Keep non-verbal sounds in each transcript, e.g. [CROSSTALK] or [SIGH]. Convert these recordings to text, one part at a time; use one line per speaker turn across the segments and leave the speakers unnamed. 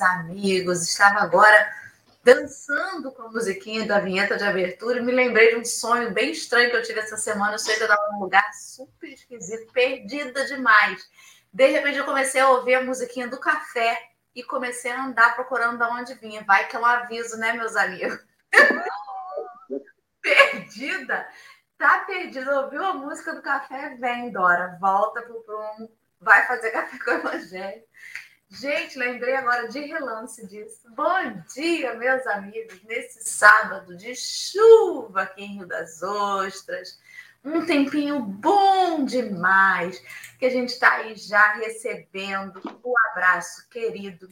Amigos. Estava agora dançando com a musiquinha da vinheta de abertura e me lembrei de um sonho bem estranho que eu tive essa semana. Eu sei que eu estava num lugar super esquisito, perdida demais. De repente eu comecei a ouvir a musiquinha do café e comecei a andar procurando de onde vinha. Vai que é um aviso, né, meus amigos? [LAUGHS] perdida. Tá perdida. Ouviu a música do café? Vem, Dora. Volta pro prumo. Vai fazer café com o evangelho. Gente, lembrei agora de relance disso. Bom dia, meus amigos, nesse sábado de chuva aqui em Rio das Ostras. Um tempinho bom demais, que a gente está aí já recebendo o abraço querido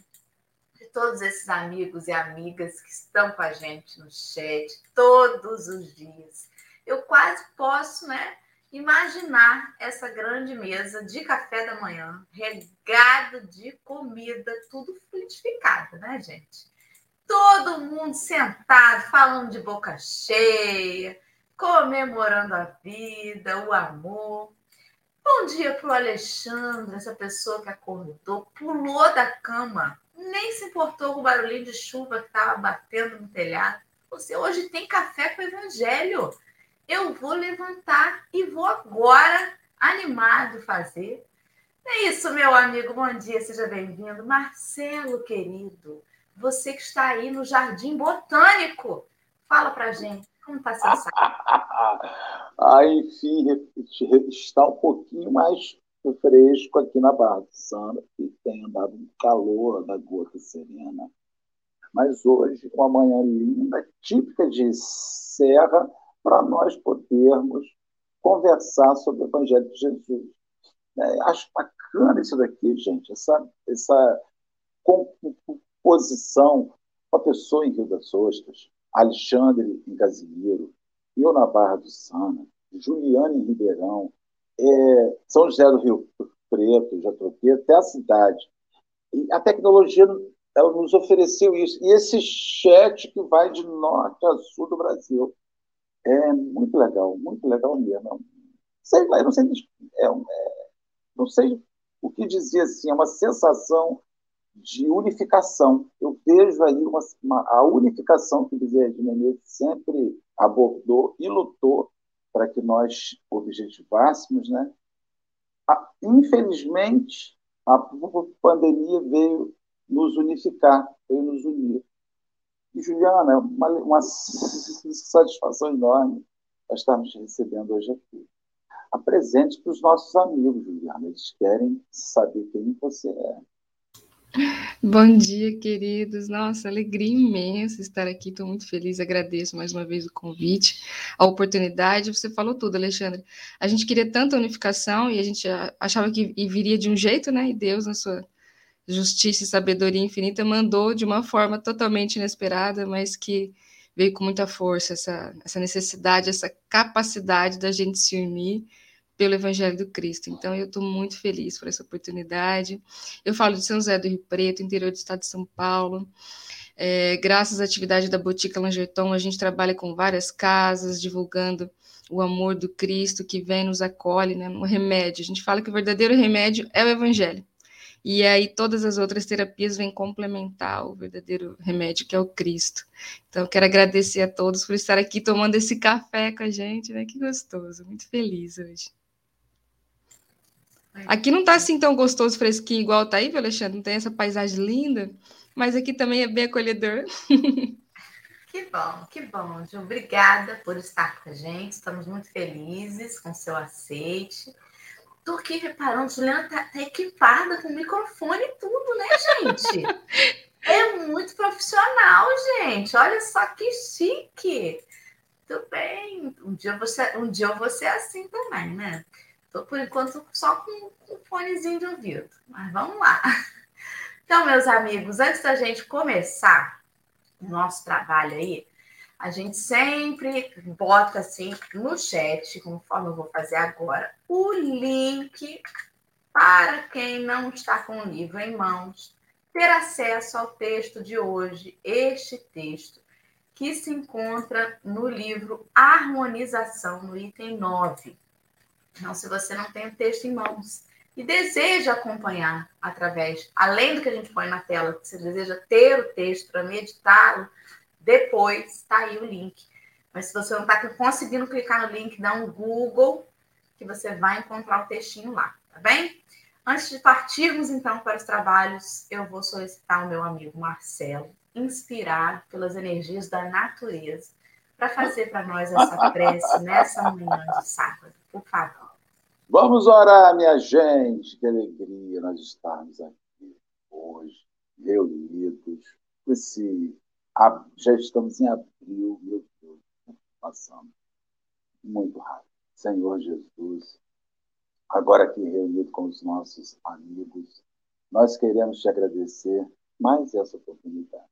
de todos esses amigos e amigas que estão com a gente no chat todos os dias. Eu quase posso, né? imaginar essa grande mesa de café da manhã, regado de comida, tudo frutificado, né, gente? Todo mundo sentado, falando de boca cheia, comemorando a vida, o amor. Bom dia para o Alexandre, essa pessoa que acordou, pulou da cama, nem se importou com o barulhinho de chuva que estava batendo no telhado. Você hoje tem café com o evangelho eu vou levantar e vou agora, animado, fazer. É isso, meu amigo. Bom dia, seja bem-vindo. Marcelo, querido, você que está aí no Jardim Botânico, fala para gente, como está sendo
Ah, enfim, está um pouquinho mais fresco aqui na Barra do Samba, que tem andado um calor da gota serena. Mas hoje, uma manhã linda, típica de serra, para nós podermos conversar sobre o Evangelho de Jesus. É, acho bacana isso daqui, gente, essa, essa composição com a pessoa em Rio das Ostras, Alexandre em Casimiro, eu na Barra do Sana, Juliana em Ribeirão, é, São José do Rio Preto, já troquei, até a cidade. E a tecnologia ela nos ofereceu isso. E esse chat que vai de norte a sul do Brasil. É muito legal, muito legal mesmo. Sei lá, eu não sei, é, é, não sei o que dizer assim, é uma sensação de unificação. Eu vejo aí uma, uma, a unificação que Bezerra de Menezes sempre abordou e lutou para que nós objetivássemos, né? A, infelizmente, a pandemia veio nos unificar, veio nos unir. E, Juliana, é uma, uma satisfação enorme estarmos recebendo hoje aqui. Apresente para os nossos amigos, Juliana. Eles querem saber quem você é.
Bom dia, queridos. Nossa, alegria imensa estar aqui. Estou muito feliz. Agradeço mais uma vez o convite, a oportunidade. Você falou tudo, Alexandre. A gente queria tanta unificação e a gente achava que viria de um jeito, né? E Deus, na sua justiça e sabedoria infinita, mandou de uma forma totalmente inesperada, mas que veio com muita força essa, essa necessidade, essa capacidade da gente se unir pelo Evangelho do Cristo. Então, eu estou muito feliz por essa oportunidade. Eu falo de São José do Rio Preto, interior do estado de São Paulo. É, graças à atividade da Botica Langerton, a gente trabalha com várias casas, divulgando o amor do Cristo que vem nos acolhe, né, no remédio. A gente fala que o verdadeiro remédio é o Evangelho. E aí todas as outras terapias vêm complementar o verdadeiro remédio, que é o Cristo. Então, quero agradecer a todos por estar aqui tomando esse café com a gente, né? Que gostoso, muito feliz hoje. Aqui não está assim tão gostoso, fresquinho, igual tá aí, viu, Alexandre? Não tem essa paisagem linda, mas aqui também é bem acolhedor. [LAUGHS]
Que bom, que bom, Ju. Obrigada por estar com a gente. Estamos muito felizes com seu aceite. Tô aqui reparando, Juliana tá, tá equipada com microfone e tudo, né, gente? [LAUGHS] é muito profissional, gente. Olha só que chique. Tudo bem. Um dia, você, um dia eu vou ser assim também, né? Tô por enquanto só com um fonezinho de ouvido. Mas vamos lá. Então, meus amigos, antes da gente começar o nosso trabalho aí, a gente sempre bota assim no chat, conforme eu vou fazer agora, o link para quem não está com o livro em mãos ter acesso ao texto de hoje, este texto que se encontra no livro Harmonização, no item 9. Então, se você não tem o texto em mãos e deseja acompanhar através, além do que a gente põe na tela, você deseja ter o texto para meditá-lo, depois está aí o link. Mas se você não está conseguindo clicar no link, dá um Google que você vai encontrar o textinho lá, tá bem? Antes de partirmos então para os trabalhos, eu vou solicitar o meu amigo Marcelo, inspirado pelas energias da natureza, para fazer para nós essa prece [LAUGHS] nessa manhã de sábado, por favor.
Vamos orar, minha gente. Que alegria nós estarmos aqui hoje, reunidos. Esse, já estamos em abril, meu Deus, passando muito rápido. Senhor Jesus, agora aqui reunido com os nossos amigos, nós queremos te agradecer mais essa oportunidade,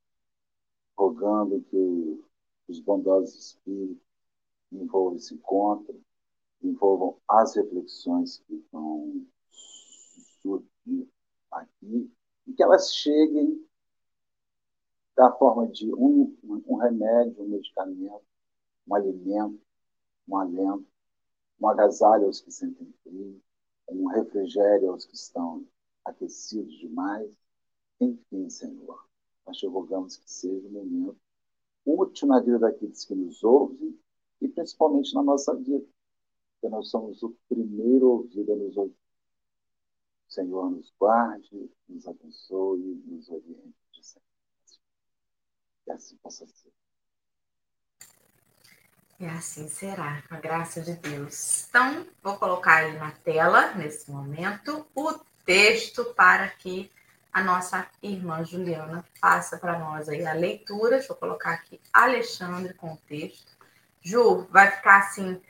rogando que os bondosos espíritos envolvam esse encontro, envolvam as reflexões que vão surgir aqui e que elas cheguem da forma de um, um remédio, um medicamento, um alimento, um alento um agasalho aos que sentem frio, um refrigério aos que estão aquecidos demais. Enfim, Senhor, nós te rogamos que seja um momento útil na vida daqueles que nos ouvem e principalmente na nossa vida, porque nós somos o primeiro ouvido a nos ouvir. Senhor, nos guarde, nos abençoe, nos oriente. Que assim possa ser.
E assim será, com a graça de Deus. Então, vou colocar aí na tela, nesse momento, o texto para que a nossa irmã Juliana faça para nós aí a leitura. Deixa eu colocar aqui Alexandre com o texto. Ju, vai ficar assim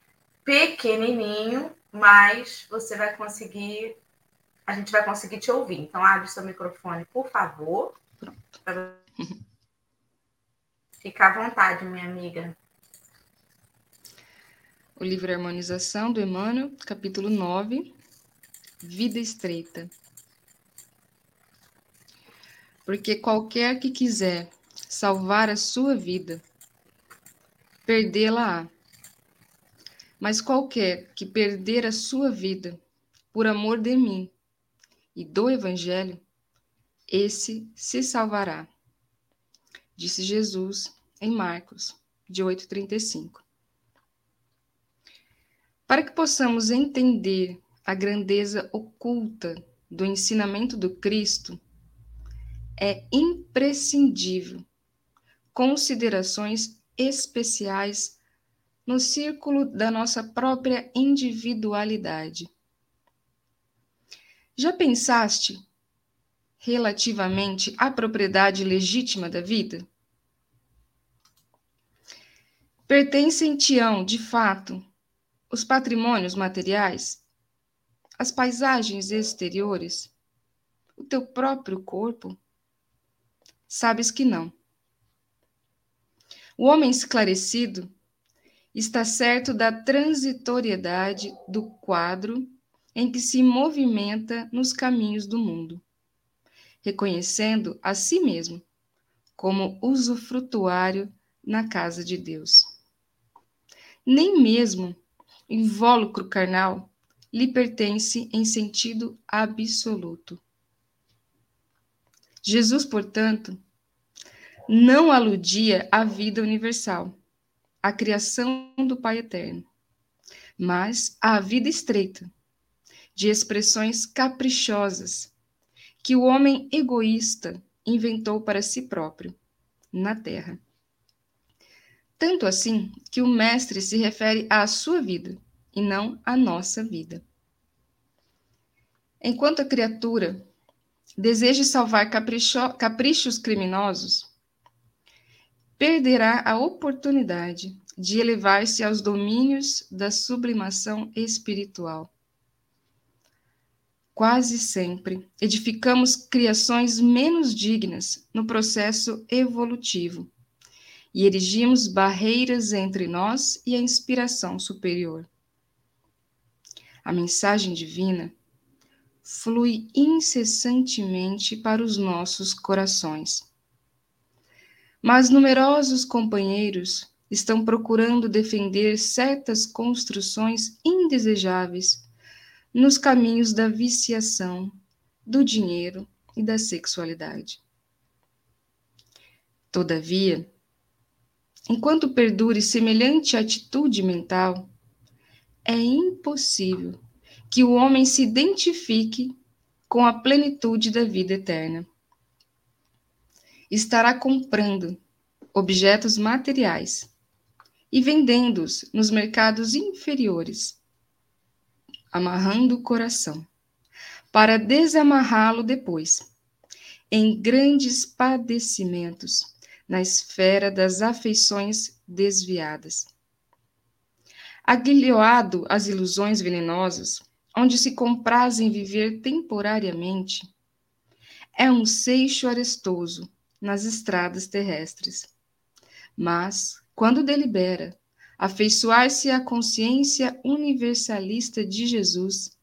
pequenininho, mas você vai conseguir, a gente vai conseguir te ouvir. Então, abre seu microfone, por favor. Pronto. Fica à vontade, minha amiga
o livro Harmonização do Emmanuel, capítulo 9, Vida Estreita. Porque qualquer que quiser salvar a sua vida, perdê-la-á. Mas qualquer que perder a sua vida por amor de mim e do Evangelho, esse se salvará. Disse Jesus em Marcos, de 8,35. Para que possamos entender a grandeza oculta do ensinamento do Cristo, é imprescindível considerações especiais no círculo da nossa própria individualidade. Já pensaste relativamente à propriedade legítima da vida? Pertencem-te-ão, de fato, os patrimônios materiais, as paisagens exteriores, o teu próprio corpo? Sabes que não. O homem esclarecido está certo da transitoriedade do quadro em que se movimenta nos caminhos do mundo, reconhecendo a si mesmo como usufrutuário na casa de Deus. Nem mesmo invólucro carnal, lhe pertence em sentido absoluto. Jesus, portanto, não aludia à vida universal, à criação do Pai Eterno, mas à vida estreita, de expressões caprichosas, que o homem egoísta inventou para si próprio, na Terra. Tanto assim que o Mestre se refere à sua vida e não à nossa vida. Enquanto a criatura deseja salvar capricho, caprichos criminosos, perderá a oportunidade de elevar-se aos domínios da sublimação espiritual. Quase sempre edificamos criações menos dignas no processo evolutivo e erigimos barreiras entre nós e a inspiração superior. A mensagem divina flui incessantemente para os nossos corações. Mas numerosos companheiros estão procurando defender certas construções indesejáveis nos caminhos da viciação, do dinheiro e da sexualidade. Todavia, enquanto perdure semelhante atitude mental, é impossível que o homem se identifique com a plenitude da vida eterna. Estará comprando objetos materiais e vendendo-os nos mercados inferiores, amarrando o coração, para desamarrá-lo depois, em grandes padecimentos na esfera das afeições desviadas. Aguilhoado às ilusões venenosas, onde se comprazem viver temporariamente, é um seixo arestoso nas estradas terrestres. Mas, quando delibera afeiçoar-se à consciência universalista de Jesus,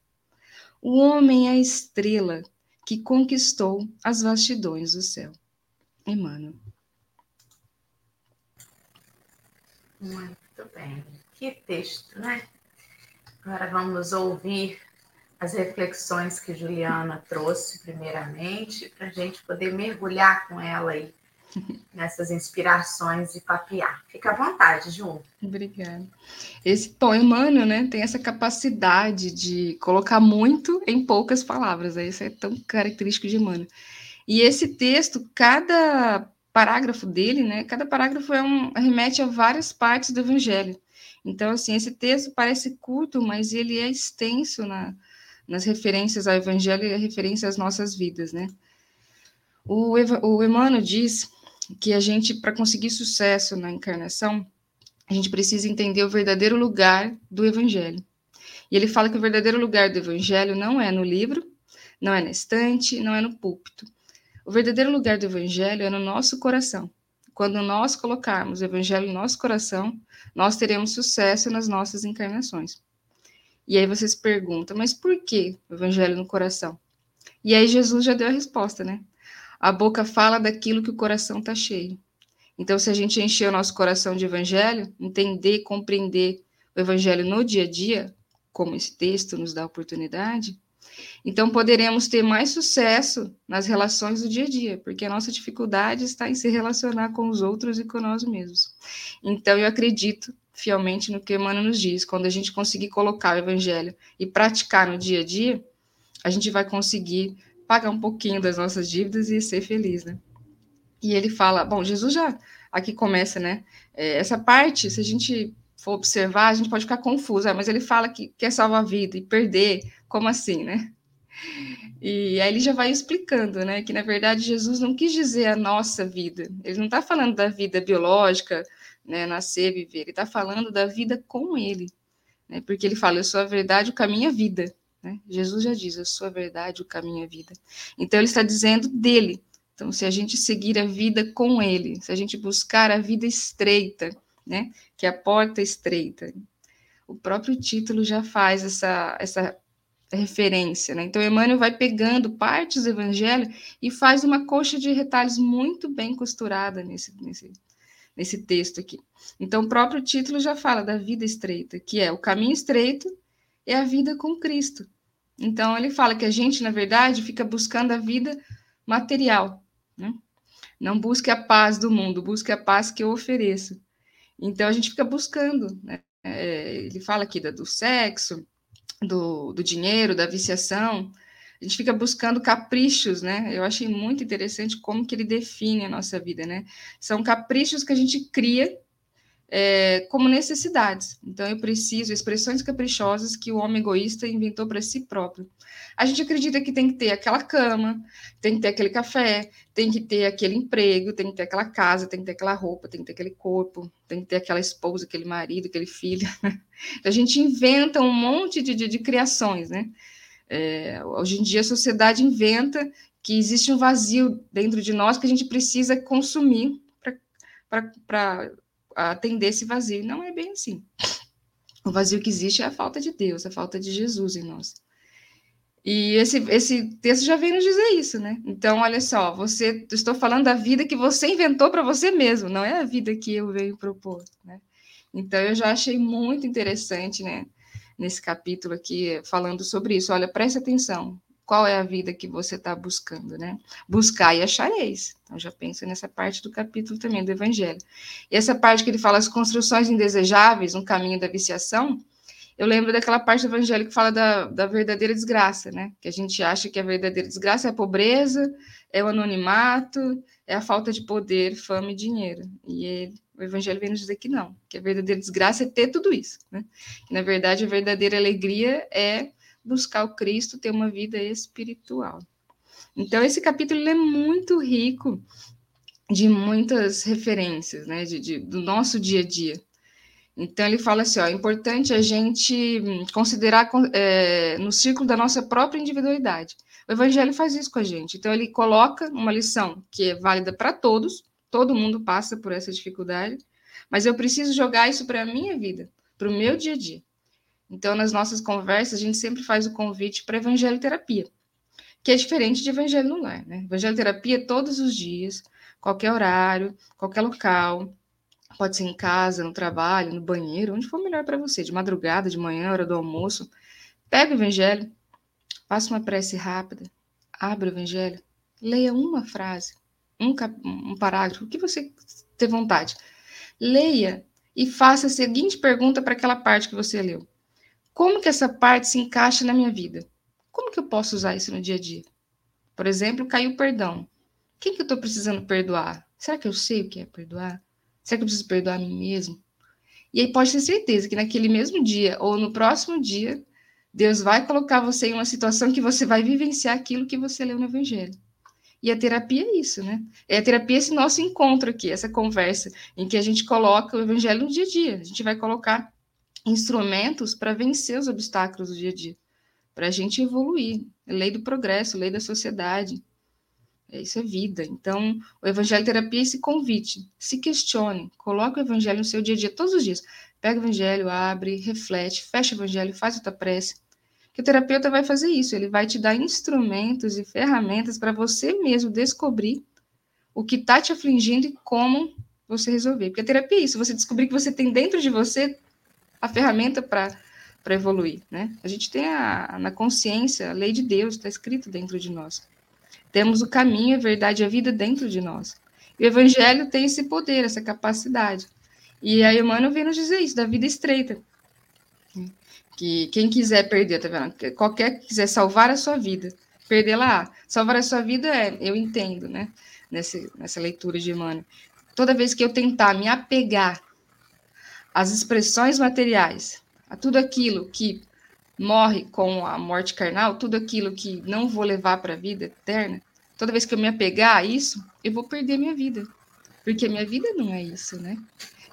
o homem é a estrela que conquistou as vastidões do céu. Emmanuel.
Muito bem. Que texto, né? Agora vamos ouvir as reflexões que Juliana trouxe, primeiramente, para a gente poder mergulhar com ela aí nessas inspirações e papiar. Fica à vontade, Ju.
Obrigada. Esse Tom Emmanuel, né, tem essa capacidade de colocar muito em poucas palavras. Né? Isso é tão característico de Emmanuel. E esse texto, cada parágrafo dele, né, cada parágrafo é um, remete a várias partes do Evangelho. Então, assim, esse texto parece curto, mas ele é extenso na, nas referências ao Evangelho e a referência às nossas vidas, né? O, o Emmanuel diz que a gente, para conseguir sucesso na encarnação, a gente precisa entender o verdadeiro lugar do Evangelho. E ele fala que o verdadeiro lugar do Evangelho não é no livro, não é na estante, não é no púlpito. O verdadeiro lugar do Evangelho é no nosso coração. Quando nós colocarmos o Evangelho em nosso coração, nós teremos sucesso nas nossas encarnações. E aí vocês perguntam, mas por que o Evangelho no coração? E aí Jesus já deu a resposta, né? A boca fala daquilo que o coração está cheio. Então, se a gente encher o nosso coração de Evangelho, entender, compreender o Evangelho no dia a dia, como esse texto nos dá oportunidade, então, poderemos ter mais sucesso nas relações do dia a dia, porque a nossa dificuldade está em se relacionar com os outros e com nós mesmos. Então, eu acredito fielmente no que Emmanuel nos diz: quando a gente conseguir colocar o evangelho e praticar no dia a dia, a gente vai conseguir pagar um pouquinho das nossas dívidas e ser feliz, né? E ele fala: bom, Jesus já. Aqui começa, né? É, essa parte, se a gente for observar, a gente pode ficar confuso, é, mas ele fala que quer salvar a vida e perder, como assim, né? E aí ele já vai explicando, né, que na verdade Jesus não quis dizer a nossa vida, ele não está falando da vida biológica, né, nascer, viver, ele está falando da vida com ele, né, porque ele fala, eu sou a verdade, o caminho, a vida, né? Jesus já diz, eu sou a verdade, o caminho, a vida. Então ele está dizendo dele, então se a gente seguir a vida com ele, se a gente buscar a vida estreita, né? Que é a porta estreita. O próprio título já faz essa, essa referência, né? Então, Emmanuel vai pegando partes do Evangelho e faz uma coxa de retalhos muito bem costurada nesse, nesse, nesse texto aqui. Então, o próprio título já fala da vida estreita, que é o caminho estreito é a vida com Cristo. Então, ele fala que a gente, na verdade, fica buscando a vida material, né? Não busque a paz do mundo, busque a paz que eu ofereço. Então a gente fica buscando, né? É, ele fala aqui do sexo, do, do dinheiro, da viciação, a gente fica buscando caprichos, né? Eu achei muito interessante como que ele define a nossa vida, né? São caprichos que a gente cria é, como necessidades. Então, eu preciso, expressões caprichosas que o homem egoísta inventou para si próprio. A gente acredita que tem que ter aquela cama, tem que ter aquele café, tem que ter aquele emprego, tem que ter aquela casa, tem que ter aquela roupa, tem que ter aquele corpo, tem que ter aquela esposa, aquele marido, aquele filho. [LAUGHS] a gente inventa um monte de, de, de criações, né? É, hoje em dia a sociedade inventa que existe um vazio dentro de nós que a gente precisa consumir para atender esse vazio. Não é bem assim. O vazio que existe é a falta de Deus, a falta de Jesus em nós. E esse, esse texto já vem nos dizer isso, né? Então, olha só, você, estou falando da vida que você inventou para você mesmo, não é a vida que eu venho propor, né? Então, eu já achei muito interessante, né? nesse capítulo aqui, falando sobre isso. Olha, preste atenção. Qual é a vida que você está buscando, né? Buscar e achareis. Então, já pensa nessa parte do capítulo também do Evangelho. E essa parte que ele fala as construções indesejáveis, um caminho da viciação, eu lembro daquela parte do Evangelho que fala da, da verdadeira desgraça, né? Que a gente acha que a verdadeira desgraça é a pobreza, é o anonimato, é a falta de poder, fama e dinheiro. E ele, o Evangelho vem nos dizer que não, que a verdadeira desgraça é ter tudo isso, né? Que, na verdade, a verdadeira alegria é buscar o Cristo, ter uma vida espiritual. Então, esse capítulo é muito rico de muitas referências, né, de, de, do nosso dia a dia. Então, ele fala assim: ó, é importante a gente considerar é, no círculo da nossa própria individualidade. O Evangelho faz isso com a gente. Então, ele coloca uma lição que é válida para todos, todo mundo passa por essa dificuldade, mas eu preciso jogar isso para a minha vida, para o meu dia a dia. Então, nas nossas conversas, a gente sempre faz o convite para evangelho terapia, que é diferente de evangelho no lar, né? Evangelho terapia todos os dias, qualquer horário, qualquer local, pode ser em casa, no trabalho, no banheiro, onde for melhor para você, de madrugada, de manhã, hora do almoço. Pega o evangelho, faça uma prece rápida, abre o evangelho, leia uma frase, um, um parágrafo, o que você ter vontade. Leia e faça a seguinte pergunta para aquela parte que você leu. Como que essa parte se encaixa na minha vida? Como que eu posso usar isso no dia a dia? Por exemplo, caiu o perdão. Quem que eu estou precisando perdoar? Será que eu sei o que é perdoar? Será que eu preciso perdoar a mim mesmo? E aí pode ter certeza que naquele mesmo dia ou no próximo dia, Deus vai colocar você em uma situação que você vai vivenciar aquilo que você leu no Evangelho. E a terapia é isso, né? É a terapia esse nosso encontro aqui, essa conversa, em que a gente coloca o Evangelho no dia a dia. A gente vai colocar instrumentos para vencer os obstáculos do dia a dia, para a gente evoluir. lei do progresso, lei da sociedade. É, isso é vida. Então, o Evangelho Terapia é esse convite. Se questione, coloque o Evangelho no seu dia a dia, todos os dias. Pega o Evangelho, abre, reflete, fecha o Evangelho, faz outra prece. Que o terapeuta vai fazer isso, ele vai te dar instrumentos e ferramentas para você mesmo descobrir o que está te afligindo e como você resolver. Porque a terapia é isso, você descobrir que você tem dentro de você a ferramenta para evoluir, né? A gente tem a, na consciência a lei de Deus, está escrito dentro de nós. Temos o caminho, a verdade e a vida dentro de nós. E o evangelho tem esse poder, essa capacidade. E aí Emmanuel vem nos dizer isso, da vida estreita. Que quem quiser perder, tá vendo? Qualquer que quiser salvar a sua vida, perder lá. Salvar a sua vida é, eu entendo, né? Nessa, nessa leitura de Emmanuel. Toda vez que eu tentar me apegar as expressões materiais, a tudo aquilo que morre com a morte carnal, tudo aquilo que não vou levar para a vida eterna, toda vez que eu me apegar a isso, eu vou perder minha vida. Porque a minha vida não é isso, né?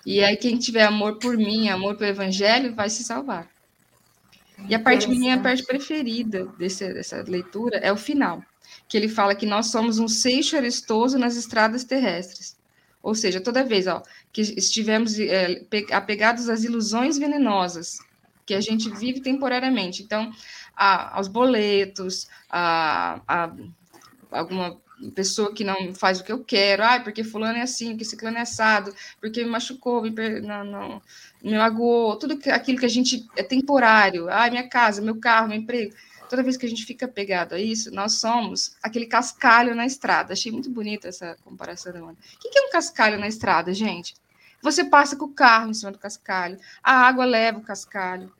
E aí quem tiver amor por mim, amor pelo evangelho, vai se salvar. E a parte minha, a parte preferida desse, dessa leitura é o final, que ele fala que nós somos um seixo arestoso nas estradas terrestres. Ou seja, toda vez ó, que estivemos é, apegados às ilusões venenosas que a gente vive temporariamente. Então, a, aos boletos, a, a, alguma pessoa que não faz o que eu quero, ah, porque fulano é assim, porque ciclano é assado, porque me machucou, me, não, não, me magoou, tudo aquilo que a gente é temporário, ah, minha casa, meu carro, meu emprego toda vez que a gente fica pegado a isso, nós somos aquele cascalho na estrada. Achei muito bonita essa comparação da O que é um cascalho na estrada, gente? Você passa com o carro em cima do cascalho, a água leva o cascalho.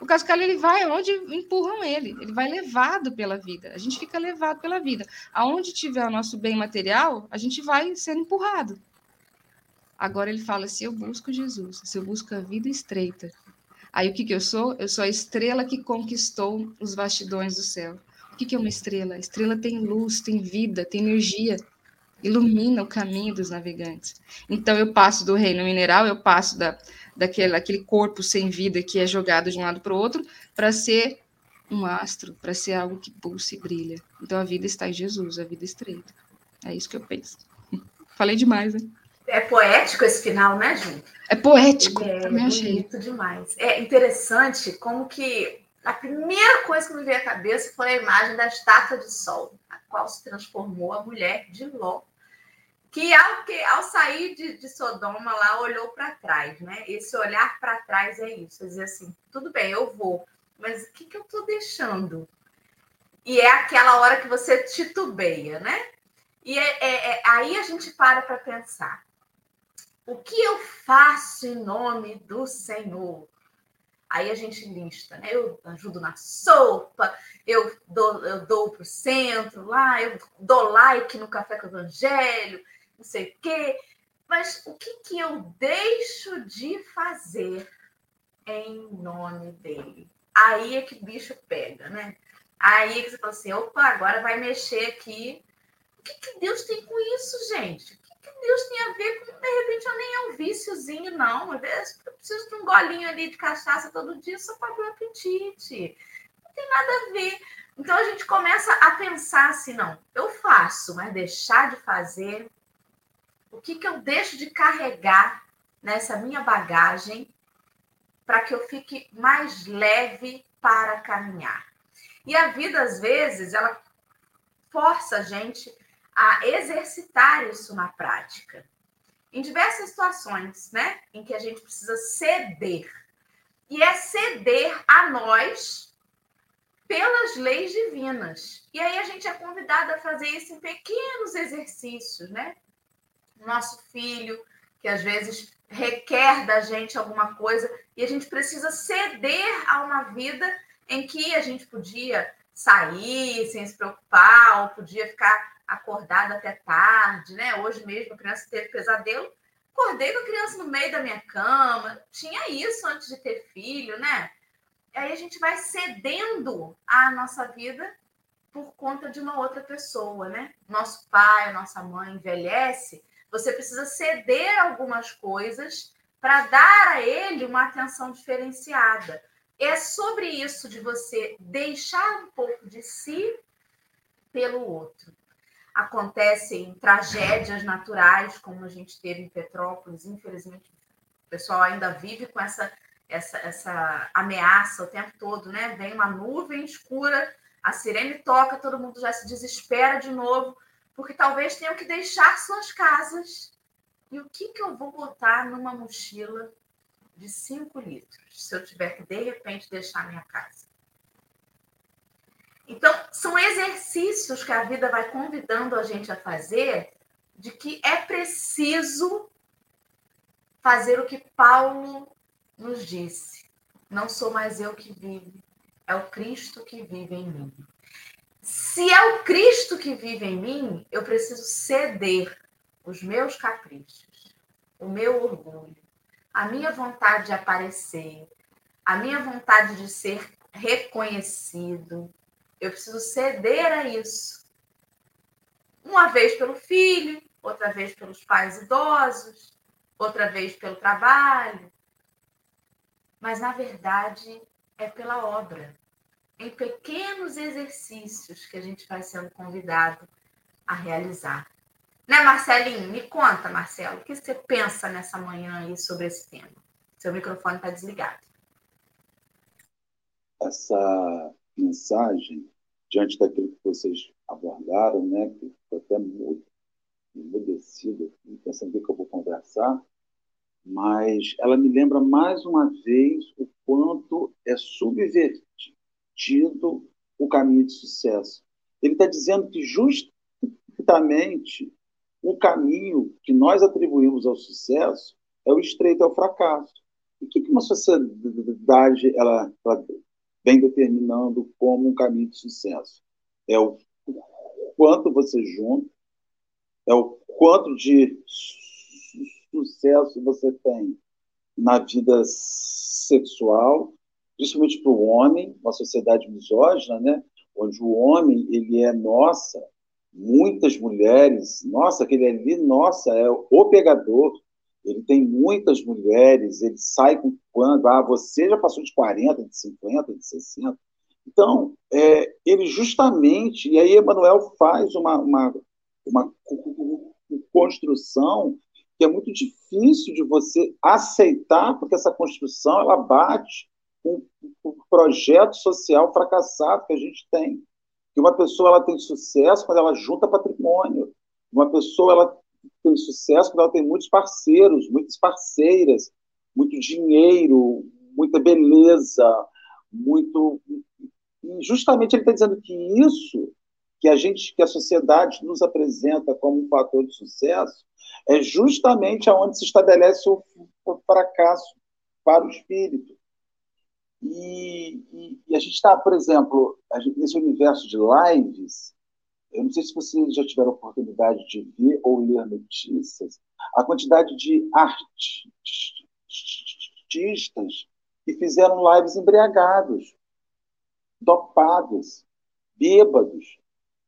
O cascalho ele vai onde empurram ele, ele vai levado pela vida. A gente fica levado pela vida. Aonde tiver o nosso bem material, a gente vai sendo empurrado. Agora ele fala: se eu busco Jesus, se eu busco a vida estreita, Aí o que, que eu sou? Eu sou a estrela que conquistou os bastidões do céu. O que, que é uma estrela? A estrela tem luz, tem vida, tem energia, ilumina o caminho dos navegantes. Então eu passo do reino mineral, eu passo da, daquele aquele corpo sem vida que é jogado de um lado para o outro, para ser um astro, para ser algo que pulsa e brilha. Então a vida está em Jesus, a vida estreita. É isso que eu penso. [LAUGHS] Falei demais, né?
É poético esse final, né, Ju?
É poético,
é também bonito demais. É interessante como que a primeira coisa que me veio à cabeça foi a imagem da estátua de sol, a qual se transformou a mulher de Ló, que ao, que, ao sair de, de Sodoma lá olhou para trás, né? Esse olhar para trás é isso, é dizer assim, tudo bem, eu vou. Mas o que, que eu estou deixando? E é aquela hora que você titubeia, né? E é, é, é aí a gente para para pensar. O que eu faço em nome do Senhor? Aí a gente lista, né? Eu ajudo na sopa, eu dou, eu dou para o centro lá, eu dou like no Café com o Evangelho, não sei o quê. Mas o que, que eu deixo de fazer em nome dele? Aí é que o bicho pega, né? Aí é que você fala assim: opa, agora vai mexer aqui. O que, que Deus tem com isso, gente? Deus tem a ver com, de repente, eu nem é um víciozinho, não. Às vezes eu preciso de um golinho ali de cachaça todo dia só para o apetite. Não tem nada a ver. Então a gente começa a pensar assim: não, eu faço, mas deixar de fazer o que, que eu deixo de carregar nessa minha bagagem para que eu fique mais leve para caminhar. E a vida, às vezes, ela força a gente a exercitar isso na prática. Em diversas situações, né? Em que a gente precisa ceder. E é ceder a nós pelas leis divinas. E aí a gente é convidado a fazer isso em pequenos exercícios, né? nosso filho, que às vezes requer da gente alguma coisa e a gente precisa ceder a uma vida em que a gente podia sair sem se preocupar, ou podia ficar acordado até tarde, né? Hoje mesmo a criança teve pesadelo, acordei com a criança no meio da minha cama, tinha isso antes de ter filho, né? Aí a gente vai cedendo a nossa vida por conta de uma outra pessoa, né? Nosso pai, nossa mãe envelhece você precisa ceder algumas coisas para dar a ele uma atenção diferenciada. É sobre isso de você deixar um pouco de si pelo outro. Acontecem tragédias naturais, como a gente teve em Petrópolis, infelizmente o pessoal ainda vive com essa, essa, essa ameaça o tempo todo, né? Vem uma nuvem escura, a sirene toca, todo mundo já se desespera de novo porque talvez tenham que deixar suas casas. E o que, que eu vou botar numa mochila de 5 litros, se eu tiver que, de repente, deixar minha casa? Então, são exercícios que a vida vai convidando a gente a fazer, de que é preciso fazer o que Paulo nos disse. Não sou mais eu que vive, é o Cristo que vive em mim. Se é o Cristo que vive em mim, eu preciso ceder os meus caprichos, o meu orgulho, a minha vontade de aparecer, a minha vontade de ser reconhecido. Eu preciso ceder a isso. Uma vez pelo filho, outra vez pelos pais idosos, outra vez pelo trabalho. Mas, na verdade, é pela obra em pequenos exercícios que a gente vai sendo convidado a realizar. Né, Marcelinho? Me conta, Marcelo, o que você pensa nessa manhã aí sobre esse tema? Seu microfone está desligado.
Essa mensagem, diante daquilo que vocês abordaram, né, que estou até mudo, emudecido, pensando o que eu vou conversar, mas ela me lembra mais uma vez o quanto é subvertido tido o caminho de sucesso. Ele está dizendo que justamente o caminho que nós atribuímos ao sucesso é o estreito ao fracasso. E o que, uma sociedade ela, ela vem determinando como um caminho de sucesso? É o quanto você junta, é o quanto de sucesso você tem na vida sexual, principalmente para o homem, uma sociedade misógina, né? onde o homem ele é nossa, muitas mulheres, nossa, aquele ali, nossa, é o pegador, ele tem muitas mulheres, ele sai com quando, ah, você já passou de 40, de 50, de 60. Então, é, ele justamente, e aí Emanuel faz uma, uma, uma construção que é muito difícil de você aceitar, porque essa construção ela bate um, um projeto social fracassado que a gente tem. Que uma pessoa ela tem sucesso quando ela junta patrimônio. Uma pessoa ela tem sucesso quando ela tem muitos parceiros, muitas parceiras, muito dinheiro, muita beleza, muito. E justamente ele está dizendo que isso que a gente, que a sociedade nos apresenta como um fator de sucesso, é justamente aonde se estabelece o, o fracasso para o espírito. E, e, e a gente está, por exemplo, gente, nesse universo de lives, eu não sei se vocês já tiveram oportunidade de ver ou ler notícias, a quantidade de artistas que fizeram lives embriagados, dopados, bêbados.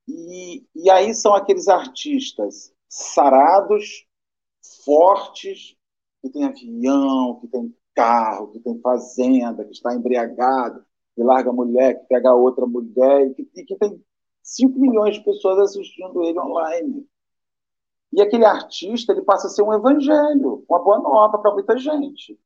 E, e aí são aqueles artistas sarados, fortes, que tem avião, que tem carro, que tem fazenda, que está embriagado, que larga a mulher, que pega outra mulher, e que, e que tem 5 milhões de pessoas assistindo ele online. E aquele artista ele passa a ser um evangelho, uma boa nova para muita gente.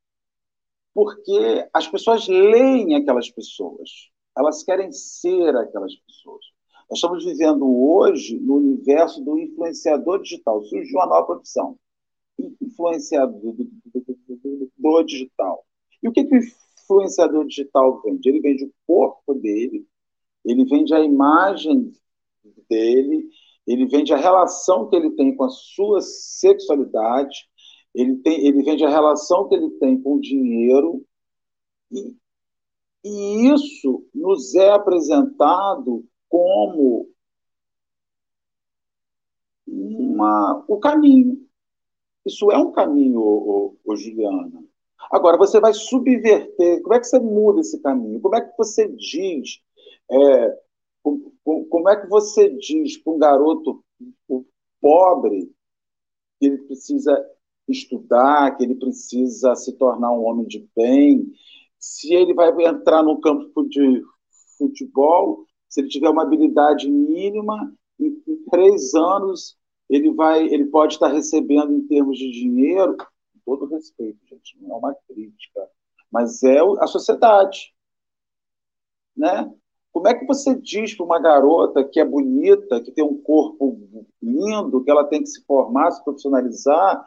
Porque as pessoas leem aquelas pessoas, elas querem ser aquelas pessoas. Nós estamos vivendo hoje no universo do influenciador digital. Surgiu uma nova profissão. Influenciador digital. E o que, que o influenciador digital vende? Ele vende o corpo dele, ele vende a imagem dele, ele vende a relação que ele tem com a sua sexualidade, ele, tem, ele vende a relação que ele tem com o dinheiro, e, e isso nos é apresentado como uma, o caminho. Isso é um caminho, ô, ô, Juliana. Agora, você vai subverter, como é que você muda esse caminho? Como é que você diz, é, como, é que você diz para um garoto pobre que ele precisa estudar, que ele precisa se tornar um homem de bem, se ele vai entrar no campo de futebol, se ele tiver uma habilidade mínima, em três anos ele vai, ele pode estar recebendo em termos de dinheiro, com todo respeito, gente, não é uma crítica, mas é a sociedade, né? Como é que você diz para uma garota que é bonita, que tem um corpo lindo, que ela tem que se formar, se profissionalizar,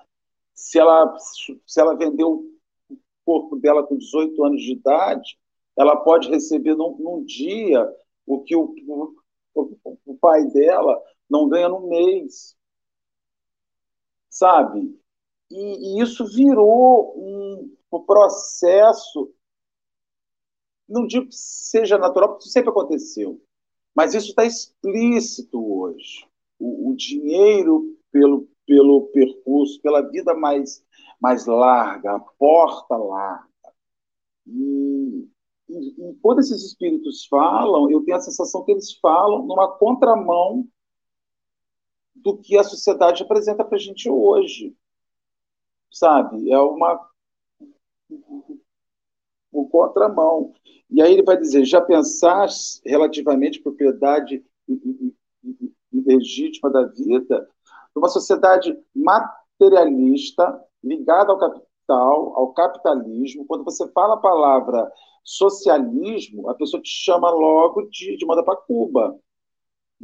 se ela, se ela vendeu o corpo dela com 18 anos de idade, ela pode receber num, num dia o que o, o, o pai dela não ganha no mês. Sabe? E, e isso virou um, um processo, não digo que seja natural, porque isso sempre aconteceu, mas isso está explícito hoje. O, o, dinheiro pelo, pelo percurso, pela vida mais, mais larga, a porta larga. E, e, quando esses espíritos falam, eu tenho a sensação que eles falam numa contramão do que a sociedade apresenta para a gente hoje. Sabe? É uma, uma contramão. E aí ele vai dizer: já pensaste relativamente propriedade legítima da vida? Numa sociedade materialista, ligada ao capital, ao capitalismo, quando você fala a palavra socialismo, a pessoa te chama logo de, de manda para Cuba.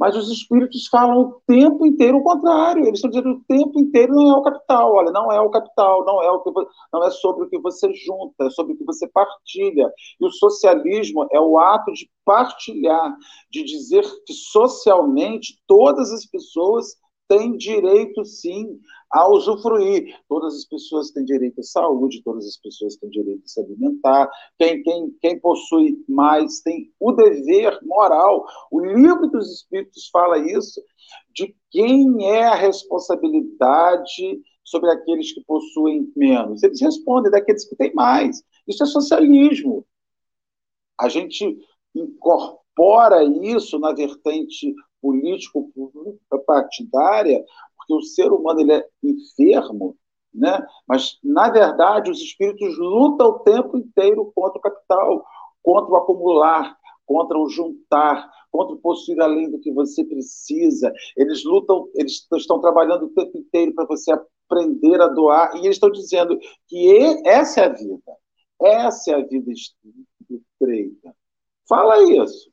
Mas os espíritos falam o tempo inteiro o contrário. Eles estão dizendo o tempo inteiro não é o capital. Olha, não é o capital, não é, o que, não é sobre o que você junta, é sobre o que você partilha. E o socialismo é o ato de partilhar, de dizer que socialmente todas as pessoas têm direito, sim, a usufruir. Todas as pessoas têm direito à saúde, todas as pessoas têm direito a se alimentar. Quem, quem, quem possui mais tem o dever moral. O livro dos Espíritos fala isso, de quem é a responsabilidade sobre aqueles que possuem menos. Eles respondem daqueles que têm mais. Isso é socialismo. A gente incorpora isso na vertente político-partidária porque o ser humano ele é enfermo, né? mas, na verdade, os espíritos lutam o tempo inteiro contra o capital, contra o acumular, contra o juntar, contra o possuir além do que você precisa. Eles lutam, eles estão trabalhando o tempo inteiro para você aprender a doar, e eles estão dizendo que essa é a vida, essa é a vida estreita. Fala isso,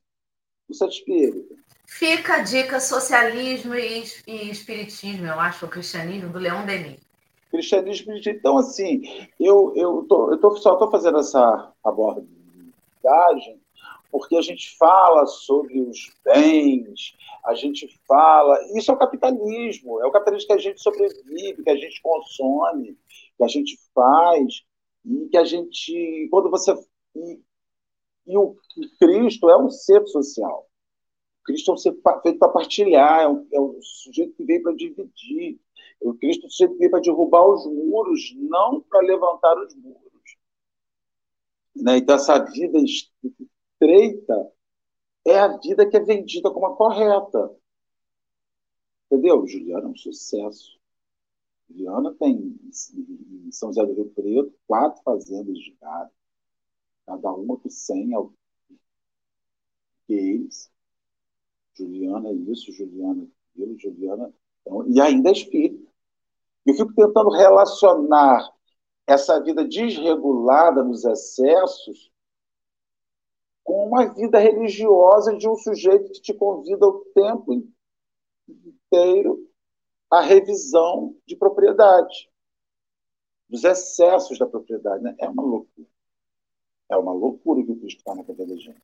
o Sete Espírita.
Fica a dica socialismo e, e espiritismo, eu acho, o cristianismo, do Leão Denis.
Cristianismo Então, assim, eu, eu, tô, eu tô, só estou fazendo essa abordagem porque a gente fala sobre os bens, a gente fala. Isso é o capitalismo, é o capitalismo que a gente sobrevive, que a gente consome, que a gente faz, e que a gente. Quando você. E, e o Cristo é um ser social. Cristo é um ser feito para partilhar, é um, é um sujeito que veio para dividir. O Cristo é que veio para derrubar os muros, não para levantar os muros. Né? Então, essa vida estreita é a vida que é vendida como a correta. Entendeu? Juliana é um sucesso. Juliana tem em São José do Rio Preto quatro fazendas de gado, cada uma com 100 gays. Juliana é isso, Juliana é aquilo, Juliana. Então, e ainda é espírita. Eu fico tentando relacionar essa vida desregulada nos excessos com uma vida religiosa de um sujeito que te convida o tempo inteiro à revisão de propriedade, dos excessos da propriedade. Né? É uma loucura. É uma loucura que o Cristo está na cabeça da gente.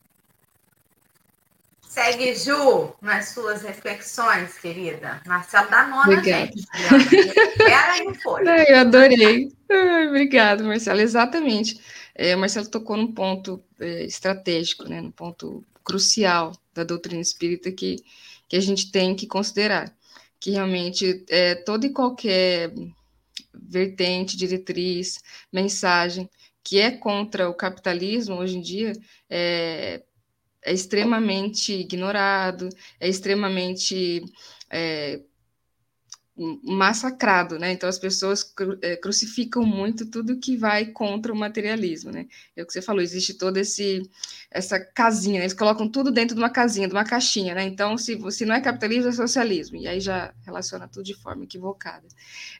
Segue Ju nas suas reflexões, querida. Marcelo da nona,
Obrigada.
gente. Espera e foi.
Eu adorei. Obrigada, Marcelo. Exatamente. É, o Marcelo tocou num ponto é, estratégico, né, num ponto crucial da doutrina espírita que, que a gente tem que considerar, que realmente é, toda e qualquer vertente, diretriz, mensagem que é contra o capitalismo hoje em dia é, é extremamente ignorado, é extremamente é, massacrado, né? Então as pessoas cru, é, crucificam muito tudo que vai contra o materialismo, né? É o que você falou, existe toda esse essa casinha, né? eles colocam tudo dentro de uma casinha, de uma caixinha, né? Então se, se não é capitalismo é socialismo e aí já relaciona tudo de forma equivocada.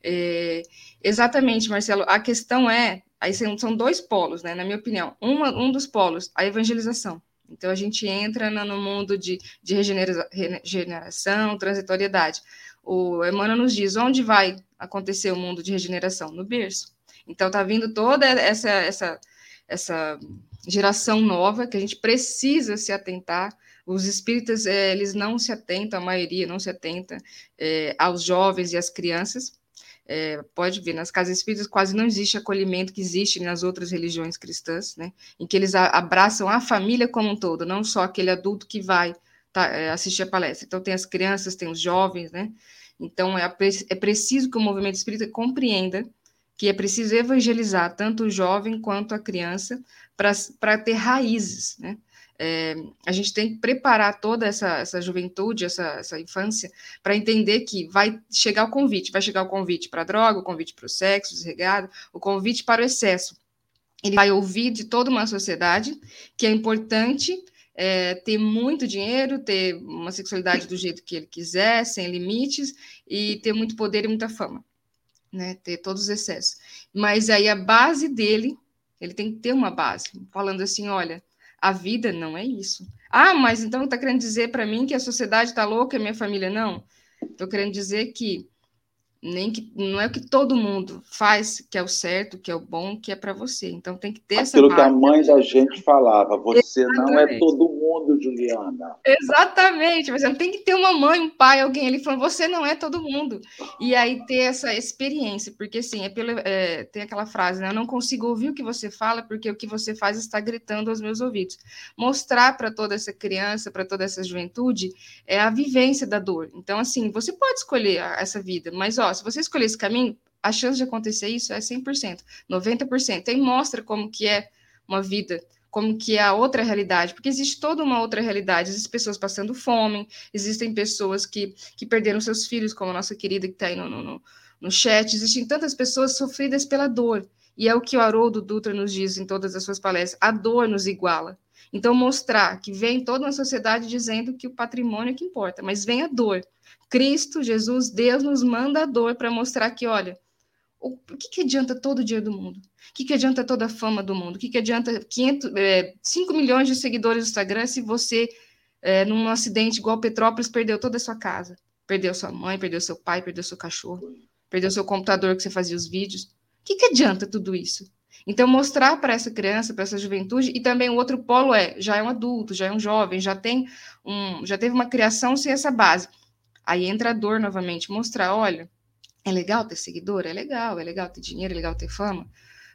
É, exatamente, Marcelo. A questão é aí são dois polos, né? Na minha opinião, uma, um dos polos a evangelização. Então a gente entra no mundo de, de regeneração, transitoriedade o Emmanuel nos diz onde vai acontecer o mundo de regeneração no berço. Então está vindo toda essa essa essa geração nova que a gente precisa se atentar. Os espíritas é, eles não se atentam, a maioria não se atenta é, aos jovens e às crianças. É, pode ver, nas casas espíritas quase não existe acolhimento que existe nas outras religiões cristãs, né? Em que eles abraçam a família como um todo, não só aquele adulto que vai tá, é, assistir a palestra. Então, tem as crianças, tem os jovens, né? Então, é, é preciso que o movimento espírita compreenda que é preciso evangelizar tanto o jovem quanto a criança para ter raízes, né? É, a gente tem que preparar toda essa, essa juventude, essa, essa infância, para entender que vai chegar o convite, vai chegar o convite para a droga, o convite para o sexo desregado, o convite para o excesso. Ele vai ouvir de toda uma sociedade que é importante é, ter muito dinheiro, ter uma sexualidade do jeito que ele quiser, sem limites, e ter muito poder e muita fama, né? Ter todos os excessos. Mas aí a base dele, ele tem que ter uma base, falando assim, olha, a vida não é isso. Ah, mas então está querendo dizer para mim que a sociedade está louca e a minha família não? Estou querendo dizer que nem que não é o que todo mundo faz que é o certo, que é o bom, que é para você. Então tem que ter
Aquilo
essa
Aquilo que a mãe da gente falava, você Exatamente. não é todo mundo, Juliana.
Exatamente, mas tem que ter uma mãe, um pai, alguém ali falando, você não é todo mundo. E aí ter essa experiência, porque assim, é pelo, é, tem aquela frase, né? Eu não consigo ouvir o que você fala, porque o que você faz está gritando aos meus ouvidos. Mostrar para toda essa criança, para toda essa juventude, é a vivência da dor. Então, assim, você pode escolher essa vida, mas ó, se você escolher esse caminho, a chance de acontecer isso é 100%, 90%. Aí mostra como que é uma vida, como que é a outra realidade, porque existe toda uma outra realidade. Existem pessoas passando fome, existem pessoas que, que perderam seus filhos, como a nossa querida que está aí no, no, no chat, existem tantas pessoas sofridas pela dor. E é o que o Haroldo Dutra nos diz em todas as suas palestras: a dor nos iguala. Então, mostrar que vem toda uma sociedade dizendo que o patrimônio é que importa, mas vem a dor. Cristo, Jesus, Deus nos manda a dor para mostrar que, olha, o que, que adianta todo o dinheiro do mundo? O que, que adianta toda a fama do mundo? O que, que adianta 500, é, 5 milhões de seguidores no Instagram se você, é, num acidente igual Petrópolis, perdeu toda a sua casa? Perdeu sua mãe, perdeu seu pai, perdeu seu cachorro. perdeu seu computador que você fazia os vídeos. O que, que adianta tudo isso? Então, mostrar para essa criança, para essa juventude, e também o outro polo é, já é um adulto, já é um jovem, já tem um, já teve uma criação sem essa base. Aí entra a dor novamente, mostrar, olha, é legal ter seguidor? É legal, é legal ter dinheiro, é legal ter fama,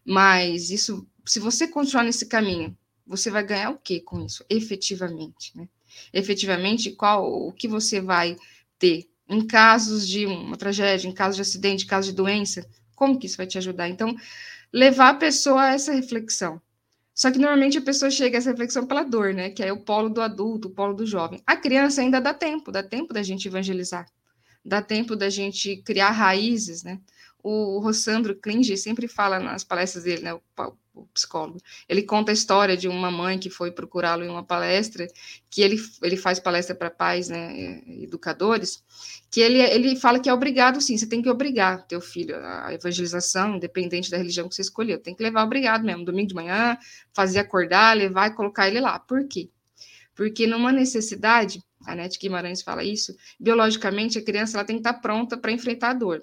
mas isso, se você continuar nesse caminho, você vai ganhar o que com isso, efetivamente, né? Efetivamente, qual o que você vai ter em casos de uma tragédia, em casos de acidente, em casos de doença, como que isso vai te ajudar? Então, levar a pessoa a essa reflexão. Só que normalmente a pessoa chega a essa reflexão pela dor, né? Que é o polo do adulto, o polo do jovem. A criança ainda dá tempo, dá tempo da gente evangelizar, dá tempo da gente criar raízes, né? O Rossandro Klinge sempre fala nas palestras dele, né? O psicólogo. Ele conta a história de uma mãe que foi procurá-lo em uma palestra, que ele, ele faz palestra para pais, né, educadores, que ele, ele fala que é obrigado, sim, você tem que obrigar teu filho à evangelização, independente da religião que você escolheu, tem que levar obrigado mesmo, domingo de manhã, fazer acordar, levar e colocar ele lá. Por quê? Porque numa necessidade, a Nete Guimarães fala isso, biologicamente a criança ela tem que estar pronta para enfrentar a dor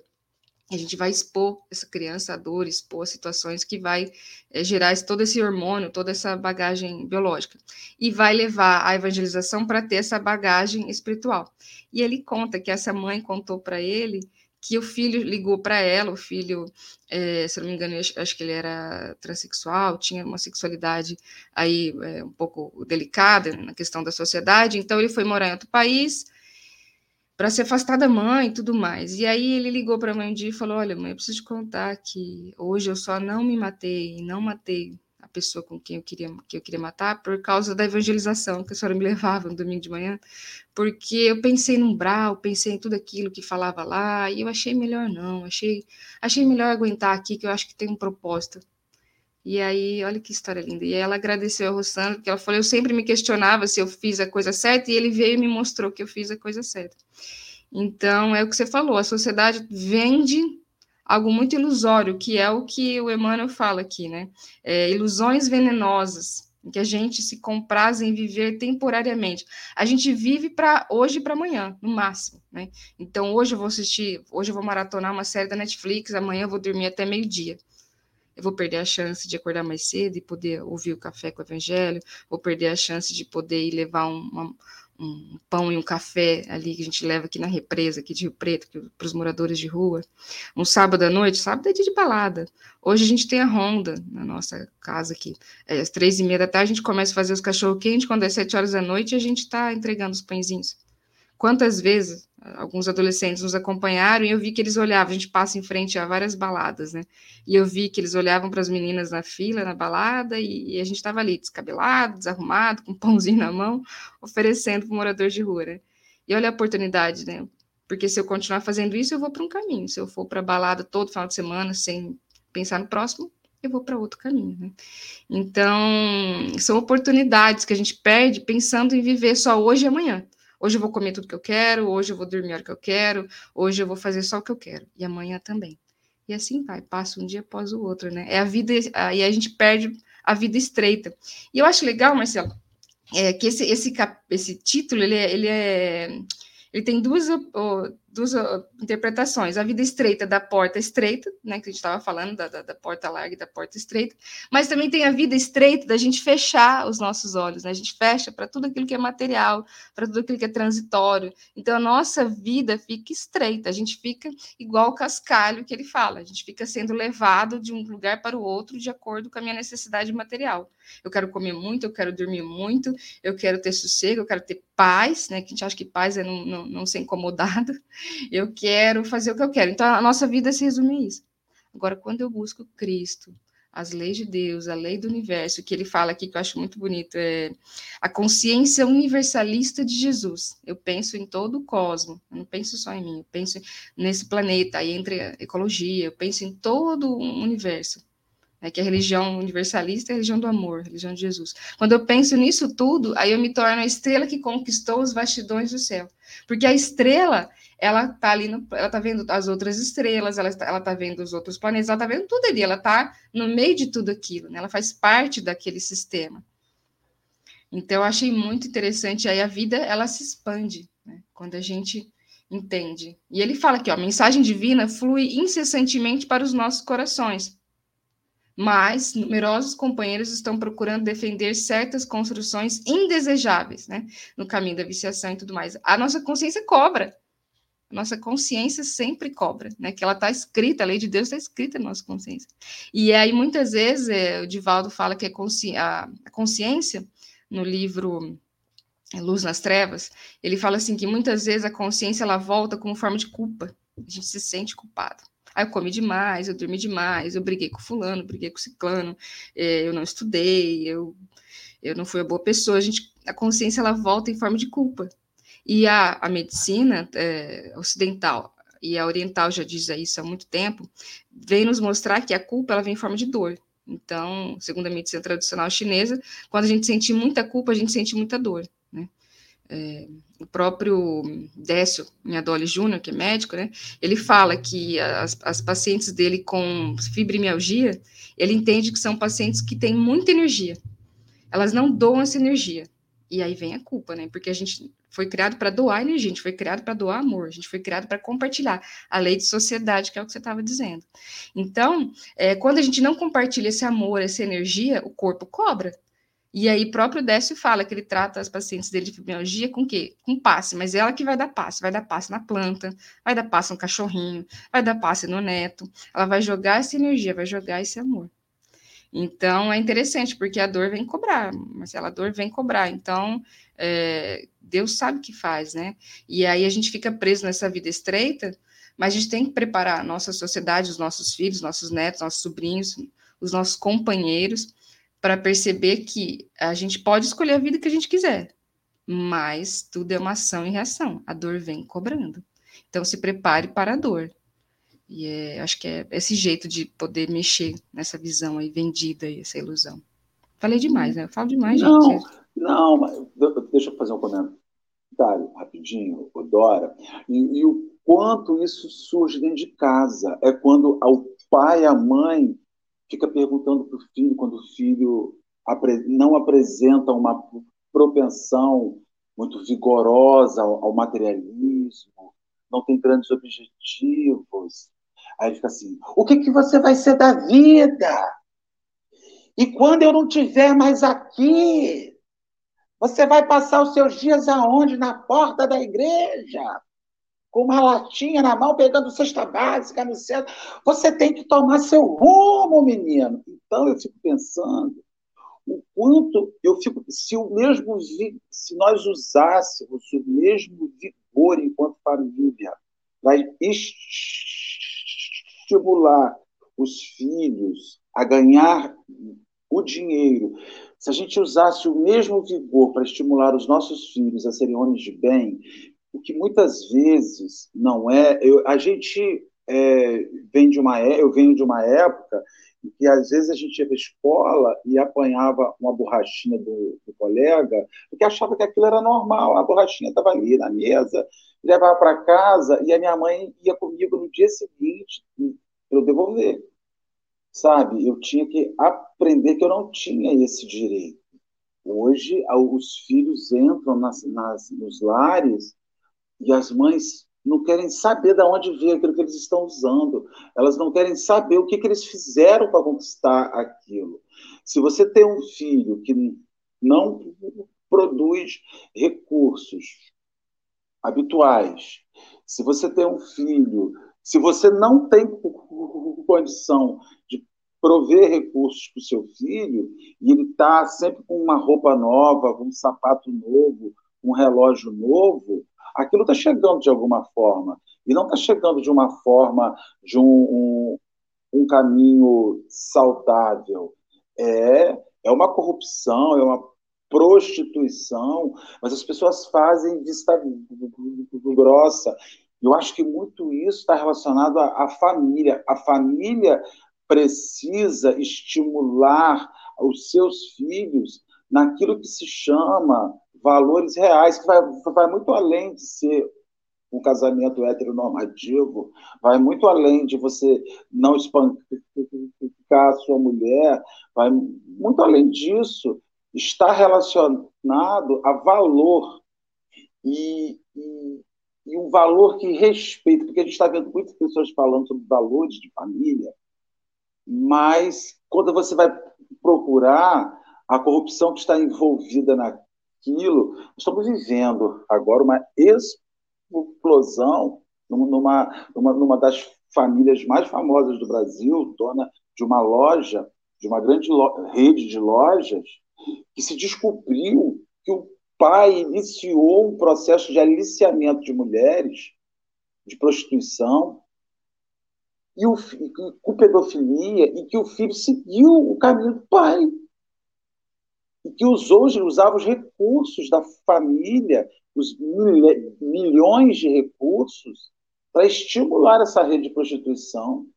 a gente vai expor essa criança a dor, expor situações que vai é, gerar todo esse hormônio, toda essa bagagem biológica, e vai levar a evangelização para ter essa bagagem espiritual. E ele conta que essa mãe contou para ele que o filho ligou para ela, o filho, é, se não me engano, acho, que ele era transexual, tinha uma sexualidade aí é, um pouco delicada na questão da sociedade, então ele foi morar em outro país, para se afastar da mãe e tudo mais. E aí ele ligou para a mãe um dia e falou: Olha, mãe, eu preciso te contar que hoje eu só não me matei, não matei a pessoa com quem eu queria que eu queria matar por causa da evangelização que a senhora me [LAUGHS] levava no domingo de manhã, porque eu pensei no umbral, pensei em tudo aquilo que falava lá e eu achei melhor não, achei achei melhor aguentar aqui que eu acho que tem um propósito. E aí, olha que história linda. E ela agradeceu ao Rossandro, porque ela falou: eu sempre me questionava se eu fiz a coisa certa, e ele veio e me mostrou que eu fiz a coisa certa. Então, é o que você falou: a sociedade vende algo muito ilusório, que é o que o Emmanuel fala aqui, né? É, ilusões venenosas, em que a gente se compraz em viver temporariamente. A gente vive para hoje e para amanhã, no máximo, né? Então, hoje eu vou assistir, hoje eu vou maratonar uma série da Netflix, amanhã eu vou dormir até meio-dia eu vou perder a chance de acordar mais cedo e poder ouvir o café com o evangelho, vou perder a chance de poder ir levar um, uma, um pão e um café ali que a gente leva aqui na represa, aqui de Rio Preto, para os moradores de rua. Um sábado à noite, sábado é dia de balada. Hoje a gente tem a ronda na nossa casa aqui. É, às três e meia da tarde a gente começa a fazer os cachorro quentes, quando é sete horas da noite a gente está entregando os pãezinhos. Quantas vezes alguns adolescentes nos acompanharam e eu vi que eles olhavam, a gente passa em frente a várias baladas, né? E eu vi que eles olhavam para as meninas na fila, na balada, e, e a gente estava ali descabelado, desarrumado, com um pãozinho na mão, oferecendo para o morador de rua, né? E olha a oportunidade, né? Porque se eu continuar fazendo isso, eu vou para um caminho. Se eu for para balada todo final de semana sem pensar no próximo, eu vou para outro caminho, né? Então, são oportunidades que a gente perde pensando em viver só hoje e amanhã. Hoje eu vou comer tudo que eu quero, hoje eu vou dormir a hora que eu quero, hoje eu vou fazer só o que eu quero, e amanhã também. E assim vai, passa um dia após o outro, né? É a vida, aí a gente perde a vida estreita. E eu acho legal, Marcelo, é, que esse, esse, esse título, ele é, ele é ele tem duas, duas interpretações. A vida estreita da porta estreita, né, que a gente estava falando, da, da, da, porta larga e da porta estreita, mas também tem a vida estreita da gente fechar os nossos olhos, né? A gente fecha para tudo aquilo que é material, para tudo aquilo que é transitório. Então, a nossa vida fica estreita, a gente fica igual o cascalho que ele fala, a gente fica sendo levado de um lugar para o outro de acordo com a minha necessidade material. Eu quero comer muito, eu quero dormir muito, eu quero ter sossego, eu quero ter paz, né? Que a gente acha que paz é não, não, não ser incomodado. Eu quero fazer o que eu quero. Então, a nossa vida se resume a isso. Agora, quando eu busco Cristo, as leis de Deus, a lei do universo, que ele fala aqui, que eu acho muito bonito, é a consciência universalista de Jesus. Eu penso em todo o cosmos, eu não penso só em mim, eu penso nesse planeta, aí entre a ecologia, eu penso em todo o universo né, que é a religião universalista é a religião do amor, a religião de Jesus. Quando eu penso nisso tudo, aí eu me torno a estrela que conquistou os bastidões do céu. Porque a estrela, ela tá ali, no, ela tá vendo as outras estrelas, ela, ela tá vendo os outros planetas, ela tá vendo tudo ali, ela tá no meio de tudo aquilo, né? ela faz parte daquele sistema. Então, eu achei muito interessante, aí a vida, ela se expande, né? quando a gente entende. E ele fala que ó, a mensagem divina flui incessantemente para os nossos corações. Mas numerosos companheiros estão procurando defender certas construções indesejáveis, né, no caminho da viciação e tudo mais. A nossa consciência cobra. A nossa consciência sempre cobra, né? Que ela está escrita, a lei de Deus está escrita na nossa consciência. E aí, muitas vezes, é, o Divaldo fala que consci... a consciência, no livro Luz nas Trevas, ele fala assim que muitas vezes a consciência ela volta como forma de culpa. A gente se sente culpado. Aí eu comi demais, eu dormi demais, eu briguei com fulano, briguei com ciclano, é, eu não estudei, eu, eu não fui a boa pessoa. A, gente, a consciência ela volta em forma de culpa. E a, a medicina é, ocidental e a oriental já diz isso há muito tempo, vem nos mostrar que a culpa ela vem em forma de dor. Então, segundo a medicina tradicional chinesa, quando a gente sente muita culpa, a gente sente muita dor. Né? É, o próprio Décio Minhadoli Júnior, que é médico, né, ele fala que as, as pacientes dele com fibromialgia, ele entende que são pacientes que têm muita energia. Elas não doam essa energia. E aí vem a culpa, né? Porque a gente foi criado para doar energia, a gente foi criado para doar amor, a gente foi criado para compartilhar a lei de sociedade, que é o que você estava dizendo. Então, é, quando a gente não compartilha esse amor, essa energia, o corpo cobra. E aí, próprio Décio fala que ele trata as pacientes dele de fibromialgia com quê? Com passe, mas é ela que vai dar passe, vai dar passe na planta, vai dar passe no cachorrinho, vai dar passe no neto, ela vai jogar essa energia, vai jogar esse amor. Então, é interessante, porque a dor vem cobrar, Marcela, a dor vem cobrar. Então, é, Deus sabe o que faz, né? E aí a gente fica preso nessa vida estreita, mas a gente tem que preparar a nossa sociedade, os nossos filhos, nossos netos, nossos sobrinhos, os nossos companheiros, para perceber que a gente pode escolher a vida que a gente quiser, mas tudo é uma ação e reação. A dor vem cobrando. Então se prepare para a dor. E é, acho que é esse jeito de poder mexer nessa visão aí vendida e essa ilusão. Falei demais, né? Eu falo demais,
não,
gente.
Não, mas deixa eu fazer um comentário rapidinho, Dora. E, e o quanto isso surge dentro de casa. É quando o pai a mãe fica perguntando para o filho quando o filho não apresenta uma propensão muito vigorosa ao, materialismo, não tem grandes objetivos. Aí fica assim: o que, que você vai ser da vida? E quando eu não estiver mais aqui, você vai passar os seus dias aonde? Na porta da igreja com uma latinha na mão, pegando cesta básica no centro. Você tem que tomar seu rumo, menino. Então eu fico pensando o quanto eu fico se o mesmo se nós usássemos o mesmo vigor enquanto família para estimular os filhos a ganhar o dinheiro, se a gente usasse o mesmo vigor para estimular os nossos filhos a serem homens de bem, o que muitas vezes não é. Eu, a gente é, vem de uma, é, eu venho de uma época em que às vezes a gente ia para escola e apanhava uma borrachinha do, do, colega, porque achava que aquilo era normal, a borrachinha estava ali na mesa, levava para casa e a minha mãe ia comigo no dia seguinte para eu devolver. Sabe, eu tinha que aprender que eu não tinha esse direito. Hoje, os filhos entram nas, nas, nos lares e as mães não querem saber de onde veio aquilo que eles estão usando. Elas não querem saber o que, que eles fizeram para conquistar aquilo. Se você tem um filho que não produz recursos habituais, se você tem um filho, se você não tem condição de prover recursos para o seu filho, e ele está sempre com uma roupa nova, com um sapato novo, um relógio novo, aquilo está chegando de alguma forma. E não está chegando de uma forma, de um, um, um caminho saudável. É, é uma corrupção, é uma prostituição, mas as pessoas fazem vista grossa. Eu acho que muito isso está relacionado à, à família. A família precisa estimular os seus filhos naquilo que se chama valores reais, que vai, vai muito além de ser um casamento heteronormativo, vai muito além de você não espancar a sua mulher, vai muito além disso, está relacionado a valor. E, e e um valor que respeita, porque a gente está vendo muitas pessoas falando sobre valores de família, mas quando você vai procurar a corrupção que está envolvida naquilo, estamos vivendo agora uma explosão numa, numa, numa das famílias mais famosas do Brasil, dona de uma loja, de uma grande rede de lojas, que se descobriu que o pai iniciou um processo de aliciamento de mulheres, de prostituição, e o, com pedofilia, e que o filho seguiu o caminho do pai. E que usou, usava os recursos da família, os milhões de recursos, para estimular essa rede de prostituição,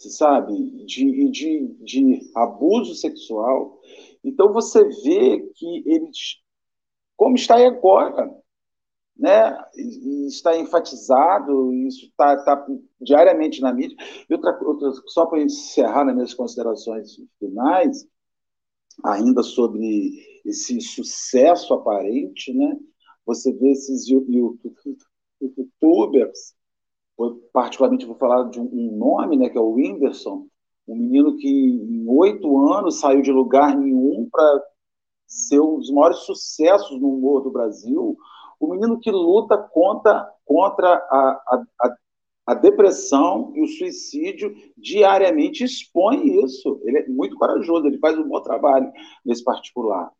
você sabe, de, de, de abuso sexual. Então você vê que eles, como está aí agora, né, e está enfatizado, isso está tá diariamente na mídia. E outra, outra, só para encerrar nas minhas considerações finais, ainda sobre esse sucesso aparente, né, você vê esses youtubers, particularmente vou falar de um nome, né, que é o Whindersson, um menino que em oito anos saiu de lugar nenhum para ser um dos maiores sucessos no humor do Brasil, o menino que luta contra, contra a, a, a depressão e o suicídio diariamente expõe isso. Ele é muito corajoso, ele faz um bom trabalho nesse particular.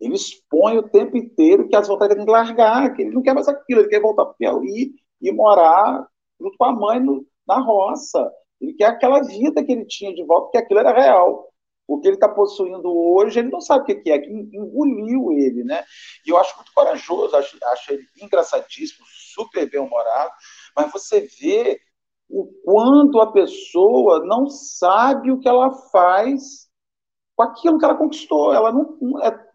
Ele expõe o tempo inteiro que as vontades tem que largar, que ele não quer mais aquilo, ele quer voltar para o Piauí e morar junto com a mãe no, na roça. Ele quer aquela vida que ele tinha de volta, porque aquilo era real. O que ele está possuindo hoje, ele não sabe o que é, que engoliu ele, né? E eu acho muito corajoso, acho, acho ele engraçadíssimo, super bem-humorado, mas você vê o quanto a pessoa não sabe o que ela faz com aquilo que ela conquistou. Ela não, não é,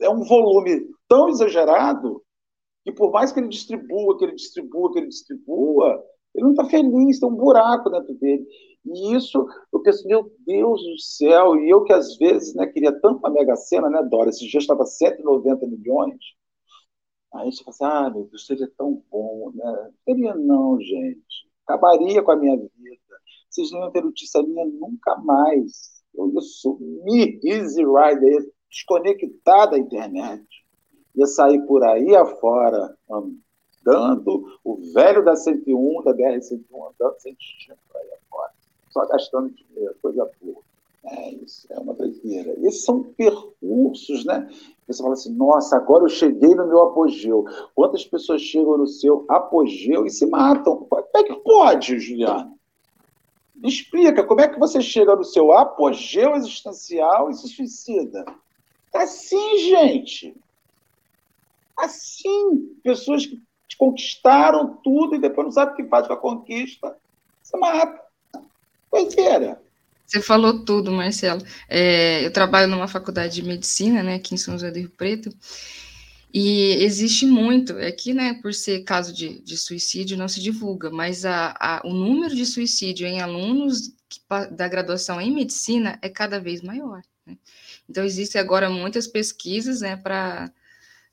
é um volume tão exagerado que por mais que ele distribua, que ele distribua, que ele distribua, ele não está feliz, tem um buraco dentro dele. E isso, eu penso, meu Deus do céu, e eu que às vezes né, queria tanto uma mega cena, né, Dora? Esse dia estava 190 milhões. Aí você fala assim, ah, meu Deus, seria tão bom, né? Seria não, gente. Acabaria com a minha vida. Vocês não iam ter notícia minha nunca mais. Eu ia sumir, easy rider, desconectar da internet. Ia sair por aí afora, o velho da 101, da BR-101, andando sem destino por aí afora, só gastando dinheiro, coisa boa. É isso, é uma doideira. Esses são percursos, né? Você fala assim, nossa, agora eu cheguei no meu apogeu. Quantas pessoas chegam no seu apogeu e se matam? Como é que pode, Juliana? Me explica, como é que você chega no seu apogeu existencial e se suicida? Assim, gente. Assim, pessoas que conquistaram tudo e depois não sabem o que faz com a conquista, se mata. Coiseira.
Você falou tudo, Marcelo. É, eu trabalho numa faculdade de medicina, né, aqui em São José do Rio Preto, e existe muito, aqui, né, por ser caso de, de suicídio, não se divulga, mas a, a, o número de suicídio em alunos da graduação em medicina é cada vez maior. Né? Então, existem agora muitas pesquisas né, para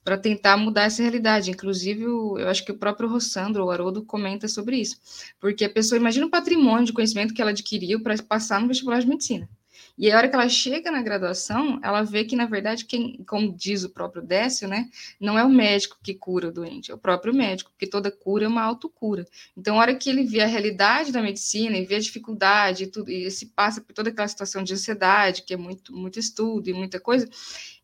para tentar mudar essa realidade. Inclusive, eu acho que o próprio Rossandro, o Haroldo, comenta sobre isso. Porque a pessoa imagina o patrimônio de conhecimento que ela adquiriu para passar no vestibular de medicina. E a hora que ela chega na graduação, ela vê que, na verdade, quem, como diz o próprio Décio, né, não é o médico que cura o doente, é o próprio médico, porque toda cura é uma autocura. Então, a hora que ele vê a realidade da medicina e vê a dificuldade e, tudo, e se passa por toda aquela situação de ansiedade, que é muito, muito estudo e muita coisa,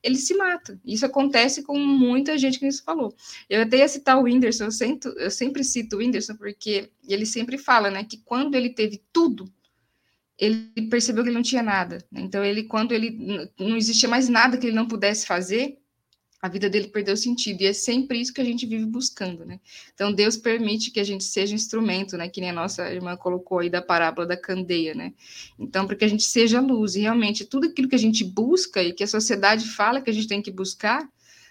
ele se mata. Isso acontece com muita gente que isso falou. Eu até ia citar o Whindersson, eu, sento, eu sempre cito o Whindersson porque ele sempre fala, né, que quando ele teve tudo, ele percebeu que ele não tinha nada. Né? Então, ele, quando ele não existia mais nada que ele não pudesse fazer, a vida dele perdeu sentido. E é sempre isso que a gente vive buscando, né? Então, Deus permite que a gente seja instrumento, né? Que nem a nossa irmã colocou aí da parábola da candeia, né? Então, para que a gente seja luz. E realmente, tudo aquilo que a gente busca e que a sociedade fala que a gente tem que buscar,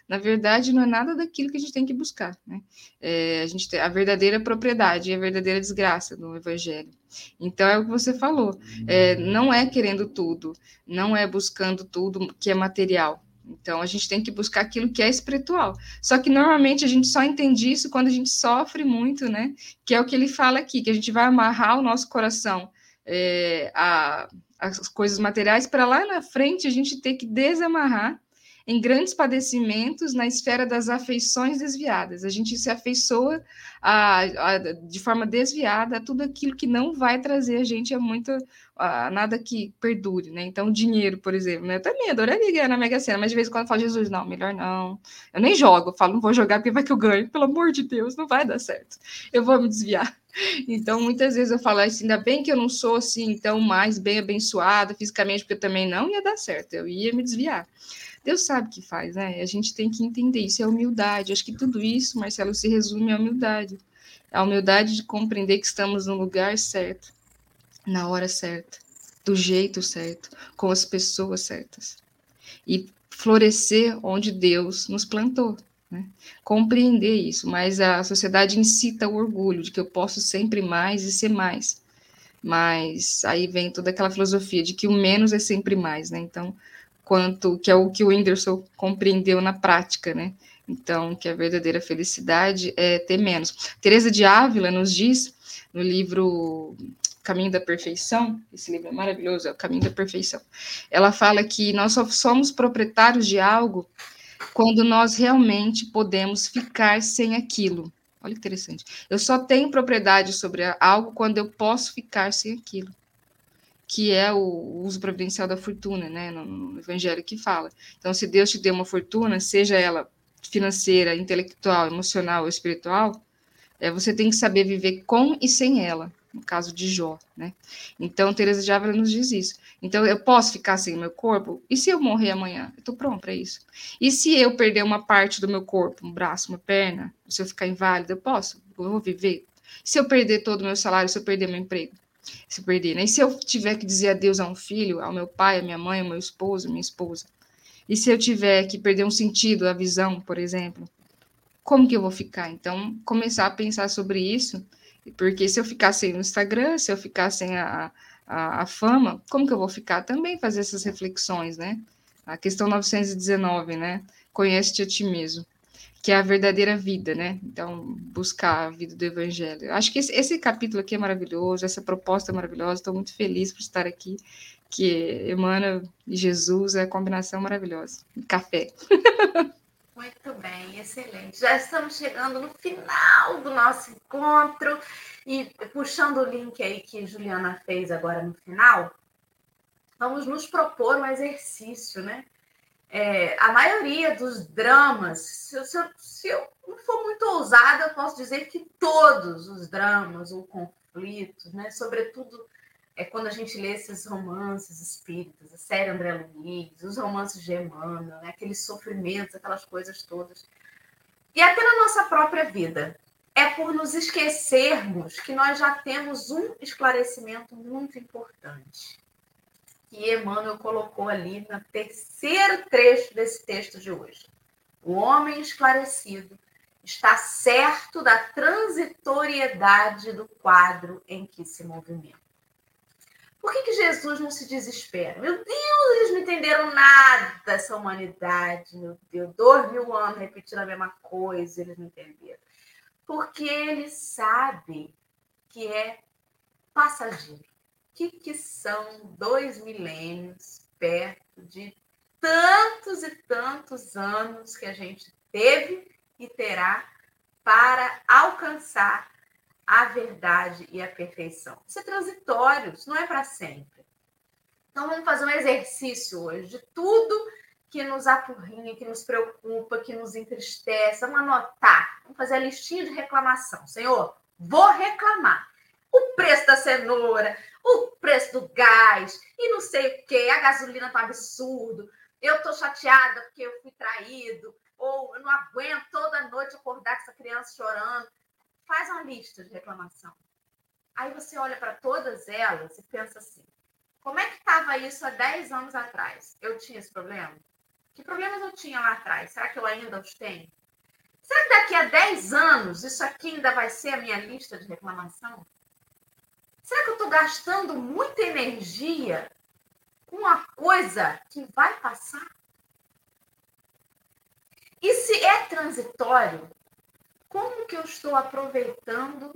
na verdade, não é nada daquilo que a gente tem que buscar, né? É, a gente tem a verdadeira propriedade e a verdadeira desgraça do evangelho. Então, é o que você falou. É, não é querendo tudo, não é buscando tudo que é material, Então a gente tem que buscar aquilo que é espiritual. Só que normalmente a gente só entende isso quando a gente sofre muito, né? Que é o que ele fala aqui, que a gente vai amarrar o nosso coração é, a, as coisas materiais para lá na frente a gente ter que desamarrar em grandes padecimentos na esfera das afeições desviadas. A gente se afeiçoa a, a, de forma desviada a tudo aquilo que não vai trazer a gente a muito a nada que perdure, né? Então, dinheiro, por exemplo, né? Eu também adoraria ganhar na Mega Sena, mas de vez em quando eu falo, Jesus, não, melhor não. Eu nem jogo, falo, não vou jogar porque vai que eu ganho. Pelo amor de Deus, não vai dar certo. Eu vou me desviar. Então, muitas vezes eu falo assim, ainda bem que eu não sou assim, então, mais bem abençoada fisicamente, porque eu também não ia dar certo, eu ia me desviar. Deus sabe o que faz, né? A gente tem que entender isso, é humildade. Acho que tudo isso, Marcelo, se resume à humildade. A humildade de compreender que estamos no lugar certo, na hora certa, do jeito certo, com as pessoas certas. E florescer onde Deus nos plantou. Né? Compreender isso, mas a sociedade incita o orgulho de que eu posso sempre mais e ser mais. Mas aí vem toda aquela filosofia de que o menos é sempre mais, né? Então, quanto que é o que o Whindersson compreendeu na prática, né? Então, que a verdadeira felicidade é ter menos. Teresa de Ávila nos diz no livro Caminho da Perfeição, esse livro é maravilhoso, é o Caminho da Perfeição. Ela fala que nós só somos proprietários de algo quando nós realmente podemos ficar sem aquilo. Olha que interessante. Eu só tenho propriedade sobre algo quando eu posso ficar sem aquilo que é o uso providencial da fortuna, né, no, evangelho que fala. Então, se Deus te deu uma fortuna, seja ela financeira, intelectual, emocional ou espiritual, é, você tem que saber viver com e sem ela, no caso de Jó, né? Então, Teresa de Ávila nos diz isso. Então, eu posso ficar sem meu corpo? E se eu morrer amanhã? Eu estou pronto para isso. E se eu perder uma parte do meu corpo, um braço, uma perna, se eu ficar inválida, eu posso? Eu vou viver? Se eu perder todo o meu salário, se eu perder meu emprego? Se perder. Né? E se eu tiver que dizer adeus a um filho, ao meu pai, à minha mãe, ao meu esposo, minha esposa? E se eu tiver que perder um sentido, a visão, por exemplo? Como que eu vou ficar? Então, começar a pensar sobre isso, porque se eu ficar sem o Instagram, se eu ficar sem a, a, a fama, como que eu vou ficar? Também fazer essas reflexões, né? A questão 919, né? Conhece-te a ti mesmo que é a verdadeira vida, né? Então, buscar a vida do Evangelho. Acho que esse, esse capítulo aqui é maravilhoso, essa proposta é maravilhosa, estou muito feliz por estar aqui, que Emmanuel e Jesus é a combinação maravilhosa. Café. [LAUGHS]
Muito bem, excelente. Já estamos chegando no final do nosso encontro e puxando o link aí que Juliana fez agora no final, vamos nos propor um exercício, né? É, a maioria dos dramas, se, se, eu, se, eu, não for muito ousada, eu posso dizer que todos os dramas ou conflitos, né, sobretudo é quando a gente lê esses romances espíritas, a série André Luiz, os romances de Emmanuel, né, aqueles sofrimentos, aquelas coisas todas, e até na nossa própria vida, é por nos esquecermos que nós já temos um esclarecimento muito importante que Emmanuel colocou ali no terceiro trecho desse texto de hoje. O homem esclarecido está certo da transitoriedade do quadro em que se movimenta. Por que, que Jesus não se desespera? Meu Deus, eles não entenderam nada dessa humanidade, meu Deus, dois mil anos repetindo a mesma coisa, eles não entenderam. Porque ele sabe que é passageiro que, que são dois milênios perto de tantos e tantos anos que a gente teve e terá para alcançar a verdade e a perfeição. Isso é transitório, isso não é para sempre. Então vamos fazer um exercício hoje de tudo que nos apurrinha, que nos preocupa, que nos entristece. Vamos anotar, vamos fazer a listinha de reclamação. Senhor, vou reclamar. O preço da cenoura, o preço do gás e não sei o que, a gasolina tá absurdo, eu tô chateada porque eu fui traído, ou eu não aguento toda noite acordar com essa criança chorando. Faz uma lista de reclamação. Aí você olha para todas elas e pensa assim: como é que estava isso há 10 anos atrás? Eu tinha esse problema? Que problemas eu tinha lá atrás? Será que eu ainda os tenho? Será que daqui a 10 anos isso aqui ainda vai ser a minha lista de reclamação? Será que eu estou gastando muita energia com uma coisa que vai passar? E se é transitório, como que eu estou aproveitando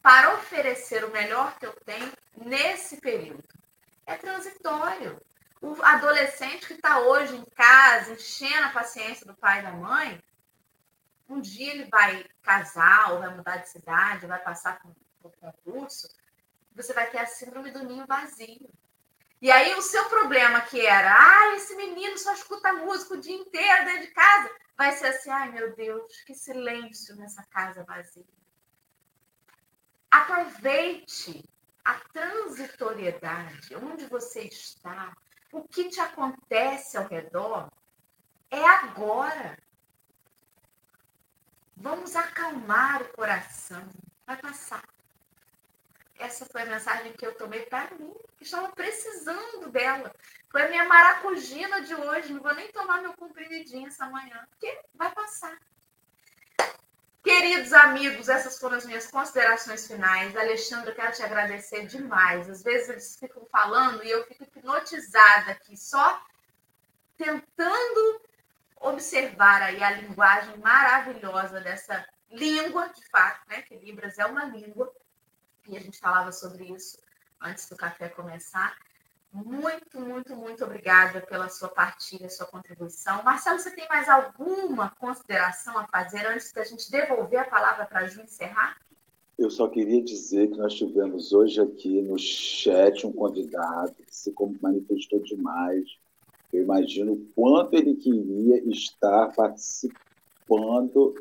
para oferecer o melhor que eu tenho nesse período? É transitório. O adolescente que está hoje em casa, enchendo a paciência do pai e da mãe, um dia ele vai casar, ou vai mudar de cidade, vai passar por, por concurso, você vai ter a síndrome do ninho vazio. E aí o seu problema que era, ah, esse menino só escuta música o dia inteiro dentro de casa, vai ser assim, ai meu Deus, que silêncio nessa casa vazia. Aproveite a transitoriedade, onde você está, o que te acontece ao redor, é agora. Vamos acalmar o coração, vai passar essa foi a mensagem que eu tomei para mim, que estava precisando dela. Foi a minha maracujina de hoje. Não vou nem tomar meu comprimidinho essa manhã, porque vai passar. Queridos amigos, essas foram as minhas considerações finais. Alexandre, eu quero te agradecer demais. Às vezes eles ficam falando e eu fico hipnotizada aqui, só tentando observar aí a linguagem maravilhosa dessa língua, de fato, né? Que Libras é uma língua e a gente falava sobre isso antes do café começar. Muito, muito, muito obrigada pela sua partilha, sua contribuição. Marcelo, você tem mais alguma consideração a fazer antes da gente devolver a palavra para a Ju encerrar?
Eu só queria dizer que nós tivemos hoje aqui no chat um convidado que se manifestou demais. Eu imagino o quanto ele queria estar participando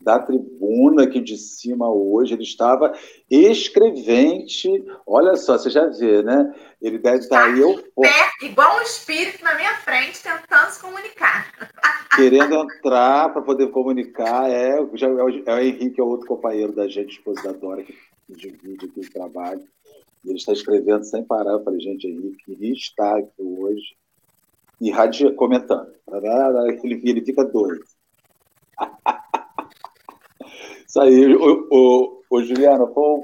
da tribuna aqui de cima hoje, ele estava escrevente. Olha só, você já vê, né? Ele deve estar aí. Eu...
Pé, igual um espírito na minha frente, tentando se comunicar. [LAUGHS]
Querendo entrar para poder comunicar. É, já, é, o, é o Henrique, é outro companheiro da gente, esposa da Dora, que divide aqui o trabalho. Ele está escrevendo sem parar. Eu falei, gente, Henrique, queria estar aqui hoje. E radia, comentando. Ele, ele fica doido. Isso aí, o, o Juliana, foi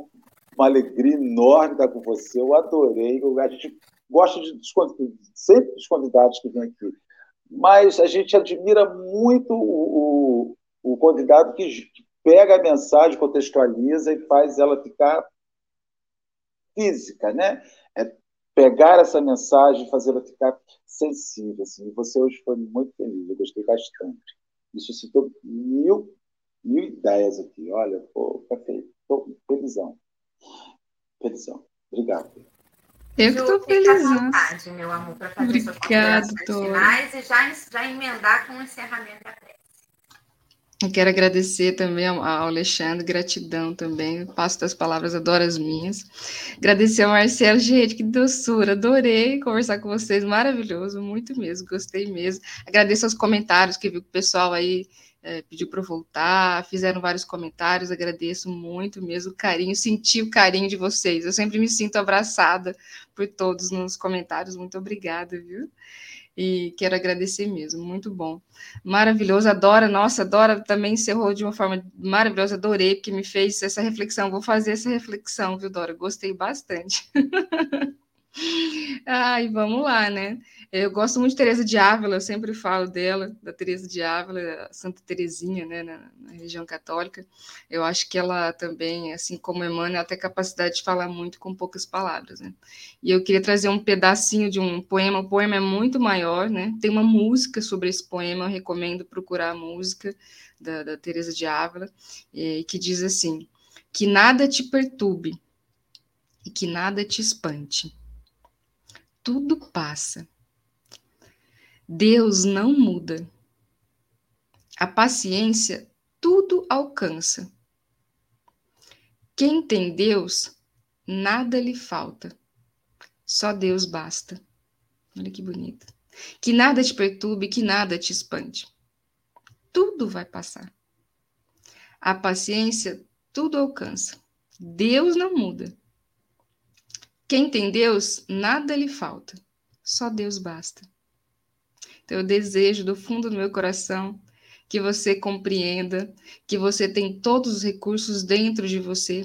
uma alegria enorme estar com você. Eu adorei. A gente gosta de, sempre dos convidados que vêm aqui, mas a gente admira muito o, o, o convidado que pega a mensagem, contextualiza e faz ela ficar física, né? É pegar essa mensagem e fazer ela ficar sensível. Assim. Você hoje foi muito feliz, eu gostei bastante. Isso citou mil mil ideias aqui. Olha, pô, perfeito. Tô felizão. Felizão. Obrigado.
Eu que estou feliz.
à vontade, meu amor, para fazer
Obrigado, suas
finais e já, já emendar com o encerramento da prece.
Eu quero agradecer também ao Alexandre, gratidão também, passo das palavras, adoro as minhas. Agradecer ao Marcelo, gente, que doçura, adorei conversar com vocês, maravilhoso, muito mesmo, gostei mesmo. Agradeço aos comentários que viu o pessoal aí é, pediu para voltar, fizeram vários comentários, agradeço muito mesmo o carinho, senti o carinho de vocês. Eu sempre me sinto abraçada por todos nos comentários. Muito obrigada, viu? E quero agradecer mesmo, muito bom. Maravilhoso, adora, nossa, adora também encerrou de uma forma maravilhosa, adorei, porque me fez essa reflexão. Vou fazer essa reflexão, viu, Dora? Gostei bastante. [LAUGHS] Ai, vamos lá, né? Eu gosto muito de Teresa de Ávila, eu sempre falo dela, da Teresa de Ávila, Santa Teresinha, né, na, na, região católica. Eu acho que ela também, assim como Emmanuel, tem capacidade de falar muito com poucas palavras, né? E eu queria trazer um pedacinho de um poema, o poema é muito maior, né? Tem uma música sobre esse poema, eu recomendo procurar a música da, da Teresa de Ávila, que diz assim: que nada te perturbe e que nada te espante tudo passa. Deus não muda. A paciência tudo alcança. Quem tem Deus, nada lhe falta. Só Deus basta. Olha que bonito. Que nada te perturbe, que nada te espante. Tudo vai passar. A paciência tudo alcança. Deus não muda. Quem tem Deus, nada lhe falta. Só Deus basta. Então, eu desejo do fundo do meu coração que você compreenda que você tem todos os recursos dentro de você.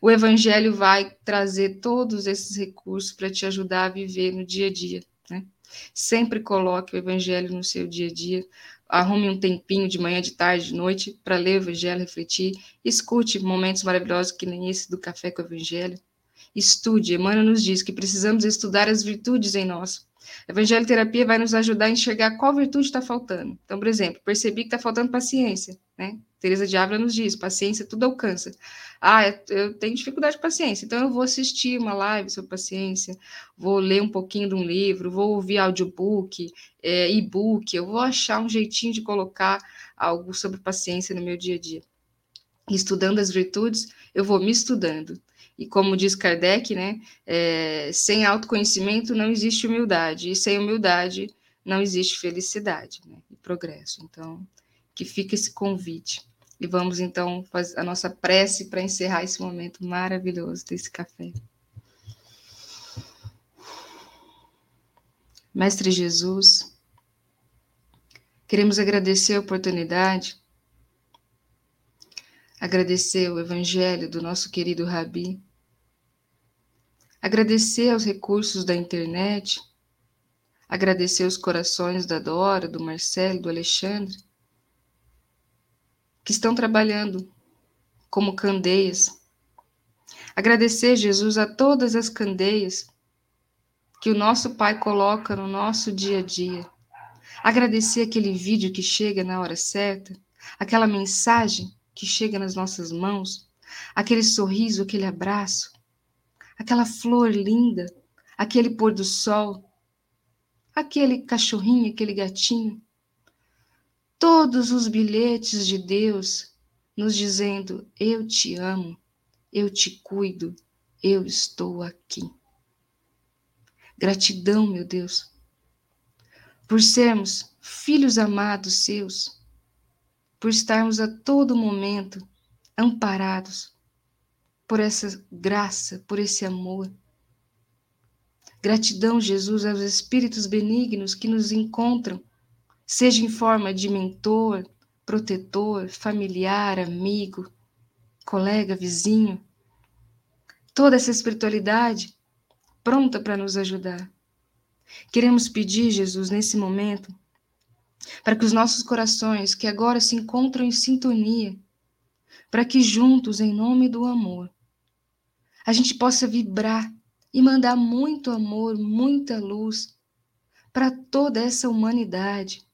O Evangelho vai trazer todos esses recursos para te ajudar a viver no dia a dia. Né? Sempre coloque o Evangelho no seu dia a dia. Arrume um tempinho de manhã, de tarde, de noite para ler o Evangelho, refletir. Escute momentos maravilhosos que nem esse do Café com o Evangelho. Estude. Emmanuel nos diz que precisamos estudar as virtudes em nós. Evangelho terapia vai nos ajudar a enxergar qual virtude está faltando. Então, por exemplo, percebi que está faltando paciência, né? Teresa de Ávila nos diz, paciência tudo alcança. Ah, eu tenho dificuldade de paciência, então eu vou assistir uma live sobre paciência, vou ler um pouquinho de um livro, vou ouvir audiobook, é, e-book, eu vou achar um jeitinho de colocar algo sobre paciência no meu dia a dia. Estudando as virtudes, eu vou me estudando. E como diz Kardec, né, é, sem autoconhecimento não existe humildade, e sem humildade não existe felicidade né, e progresso. Então, que fica esse convite. E vamos então fazer a nossa prece para encerrar esse momento maravilhoso desse café. Mestre Jesus, queremos agradecer a oportunidade, agradecer o Evangelho do nosso querido Rabi, agradecer aos recursos da internet, agradecer os corações da Dora, do Marcelo, do Alexandre, que estão trabalhando como candeias. Agradecer, Jesus, a todas as candeias que o nosso Pai coloca no nosso dia a dia. Agradecer aquele vídeo que chega na hora certa, aquela mensagem que chega nas nossas mãos, aquele sorriso, aquele abraço, aquela flor linda, aquele pôr do sol, aquele cachorrinho, aquele gatinho todos os bilhetes de Deus nos dizendo: Eu te amo, eu te cuido, eu estou aqui. Gratidão, meu Deus, por sermos filhos amados seus, por estarmos a todo momento amparados por essa graça, por esse amor. Gratidão, Jesus, aos espíritos benignos que nos encontram seja em forma de mentor, protetor, familiar, amigo, colega, vizinho. Toda essa espiritualidade pronta para nos ajudar. Queremos pedir, Jesus, nesse momento, para que os nossos corações, que agora se encontram em sintonia, para que juntos, em nome do amor, a gente possa vibrar e mandar muito amor, muita luz para toda essa humanidade,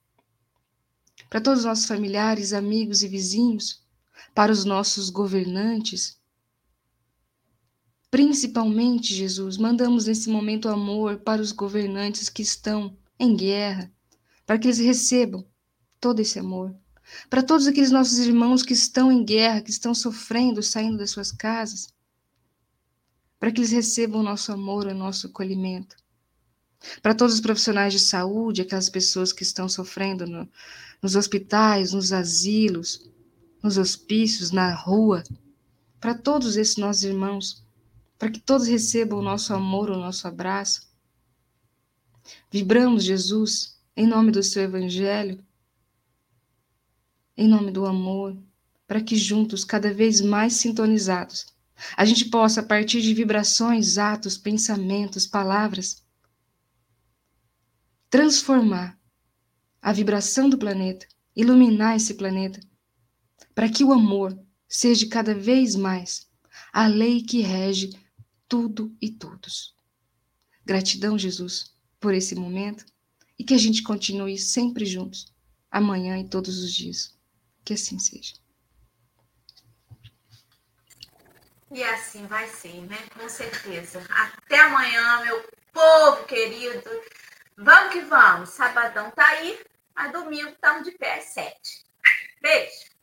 para todos os nossos familiares, amigos e vizinhos, para os nossos governantes. Principalmente, Jesus, mandamos nesse momento amor para os governantes que estão em guerra, para que eles recebam todo esse amor. Para todos aqueles nossos irmãos que estão em guerra, que estão sofrendo, saindo das suas casas, para que eles recebam o nosso amor, o nosso acolhimento. Para todos os profissionais de saúde, aquelas pessoas que estão sofrendo no, nos hospitais, nos asilos, nos hospícios, na rua, para todos esses nossos irmãos, para que todos recebam o nosso amor, o nosso abraço. Vibramos, Jesus, em nome do seu Evangelho, em nome do amor, para que juntos, cada vez mais sintonizados, a gente possa, a partir de vibrações, atos, pensamentos, palavras, transformar a vibração do planeta, iluminar esse planeta, para que o amor seja cada vez mais a lei que rege tudo e todos. Gratidão, Jesus, por esse momento e que a gente continue sempre juntos, amanhã e todos os dias. Que assim seja.
E assim vai ser, né? Com certeza. Até amanhã, meu povo querido. Vamos que vamos. Sabadão tá aí. Mas domingo estamos de pé às sete. Beijo.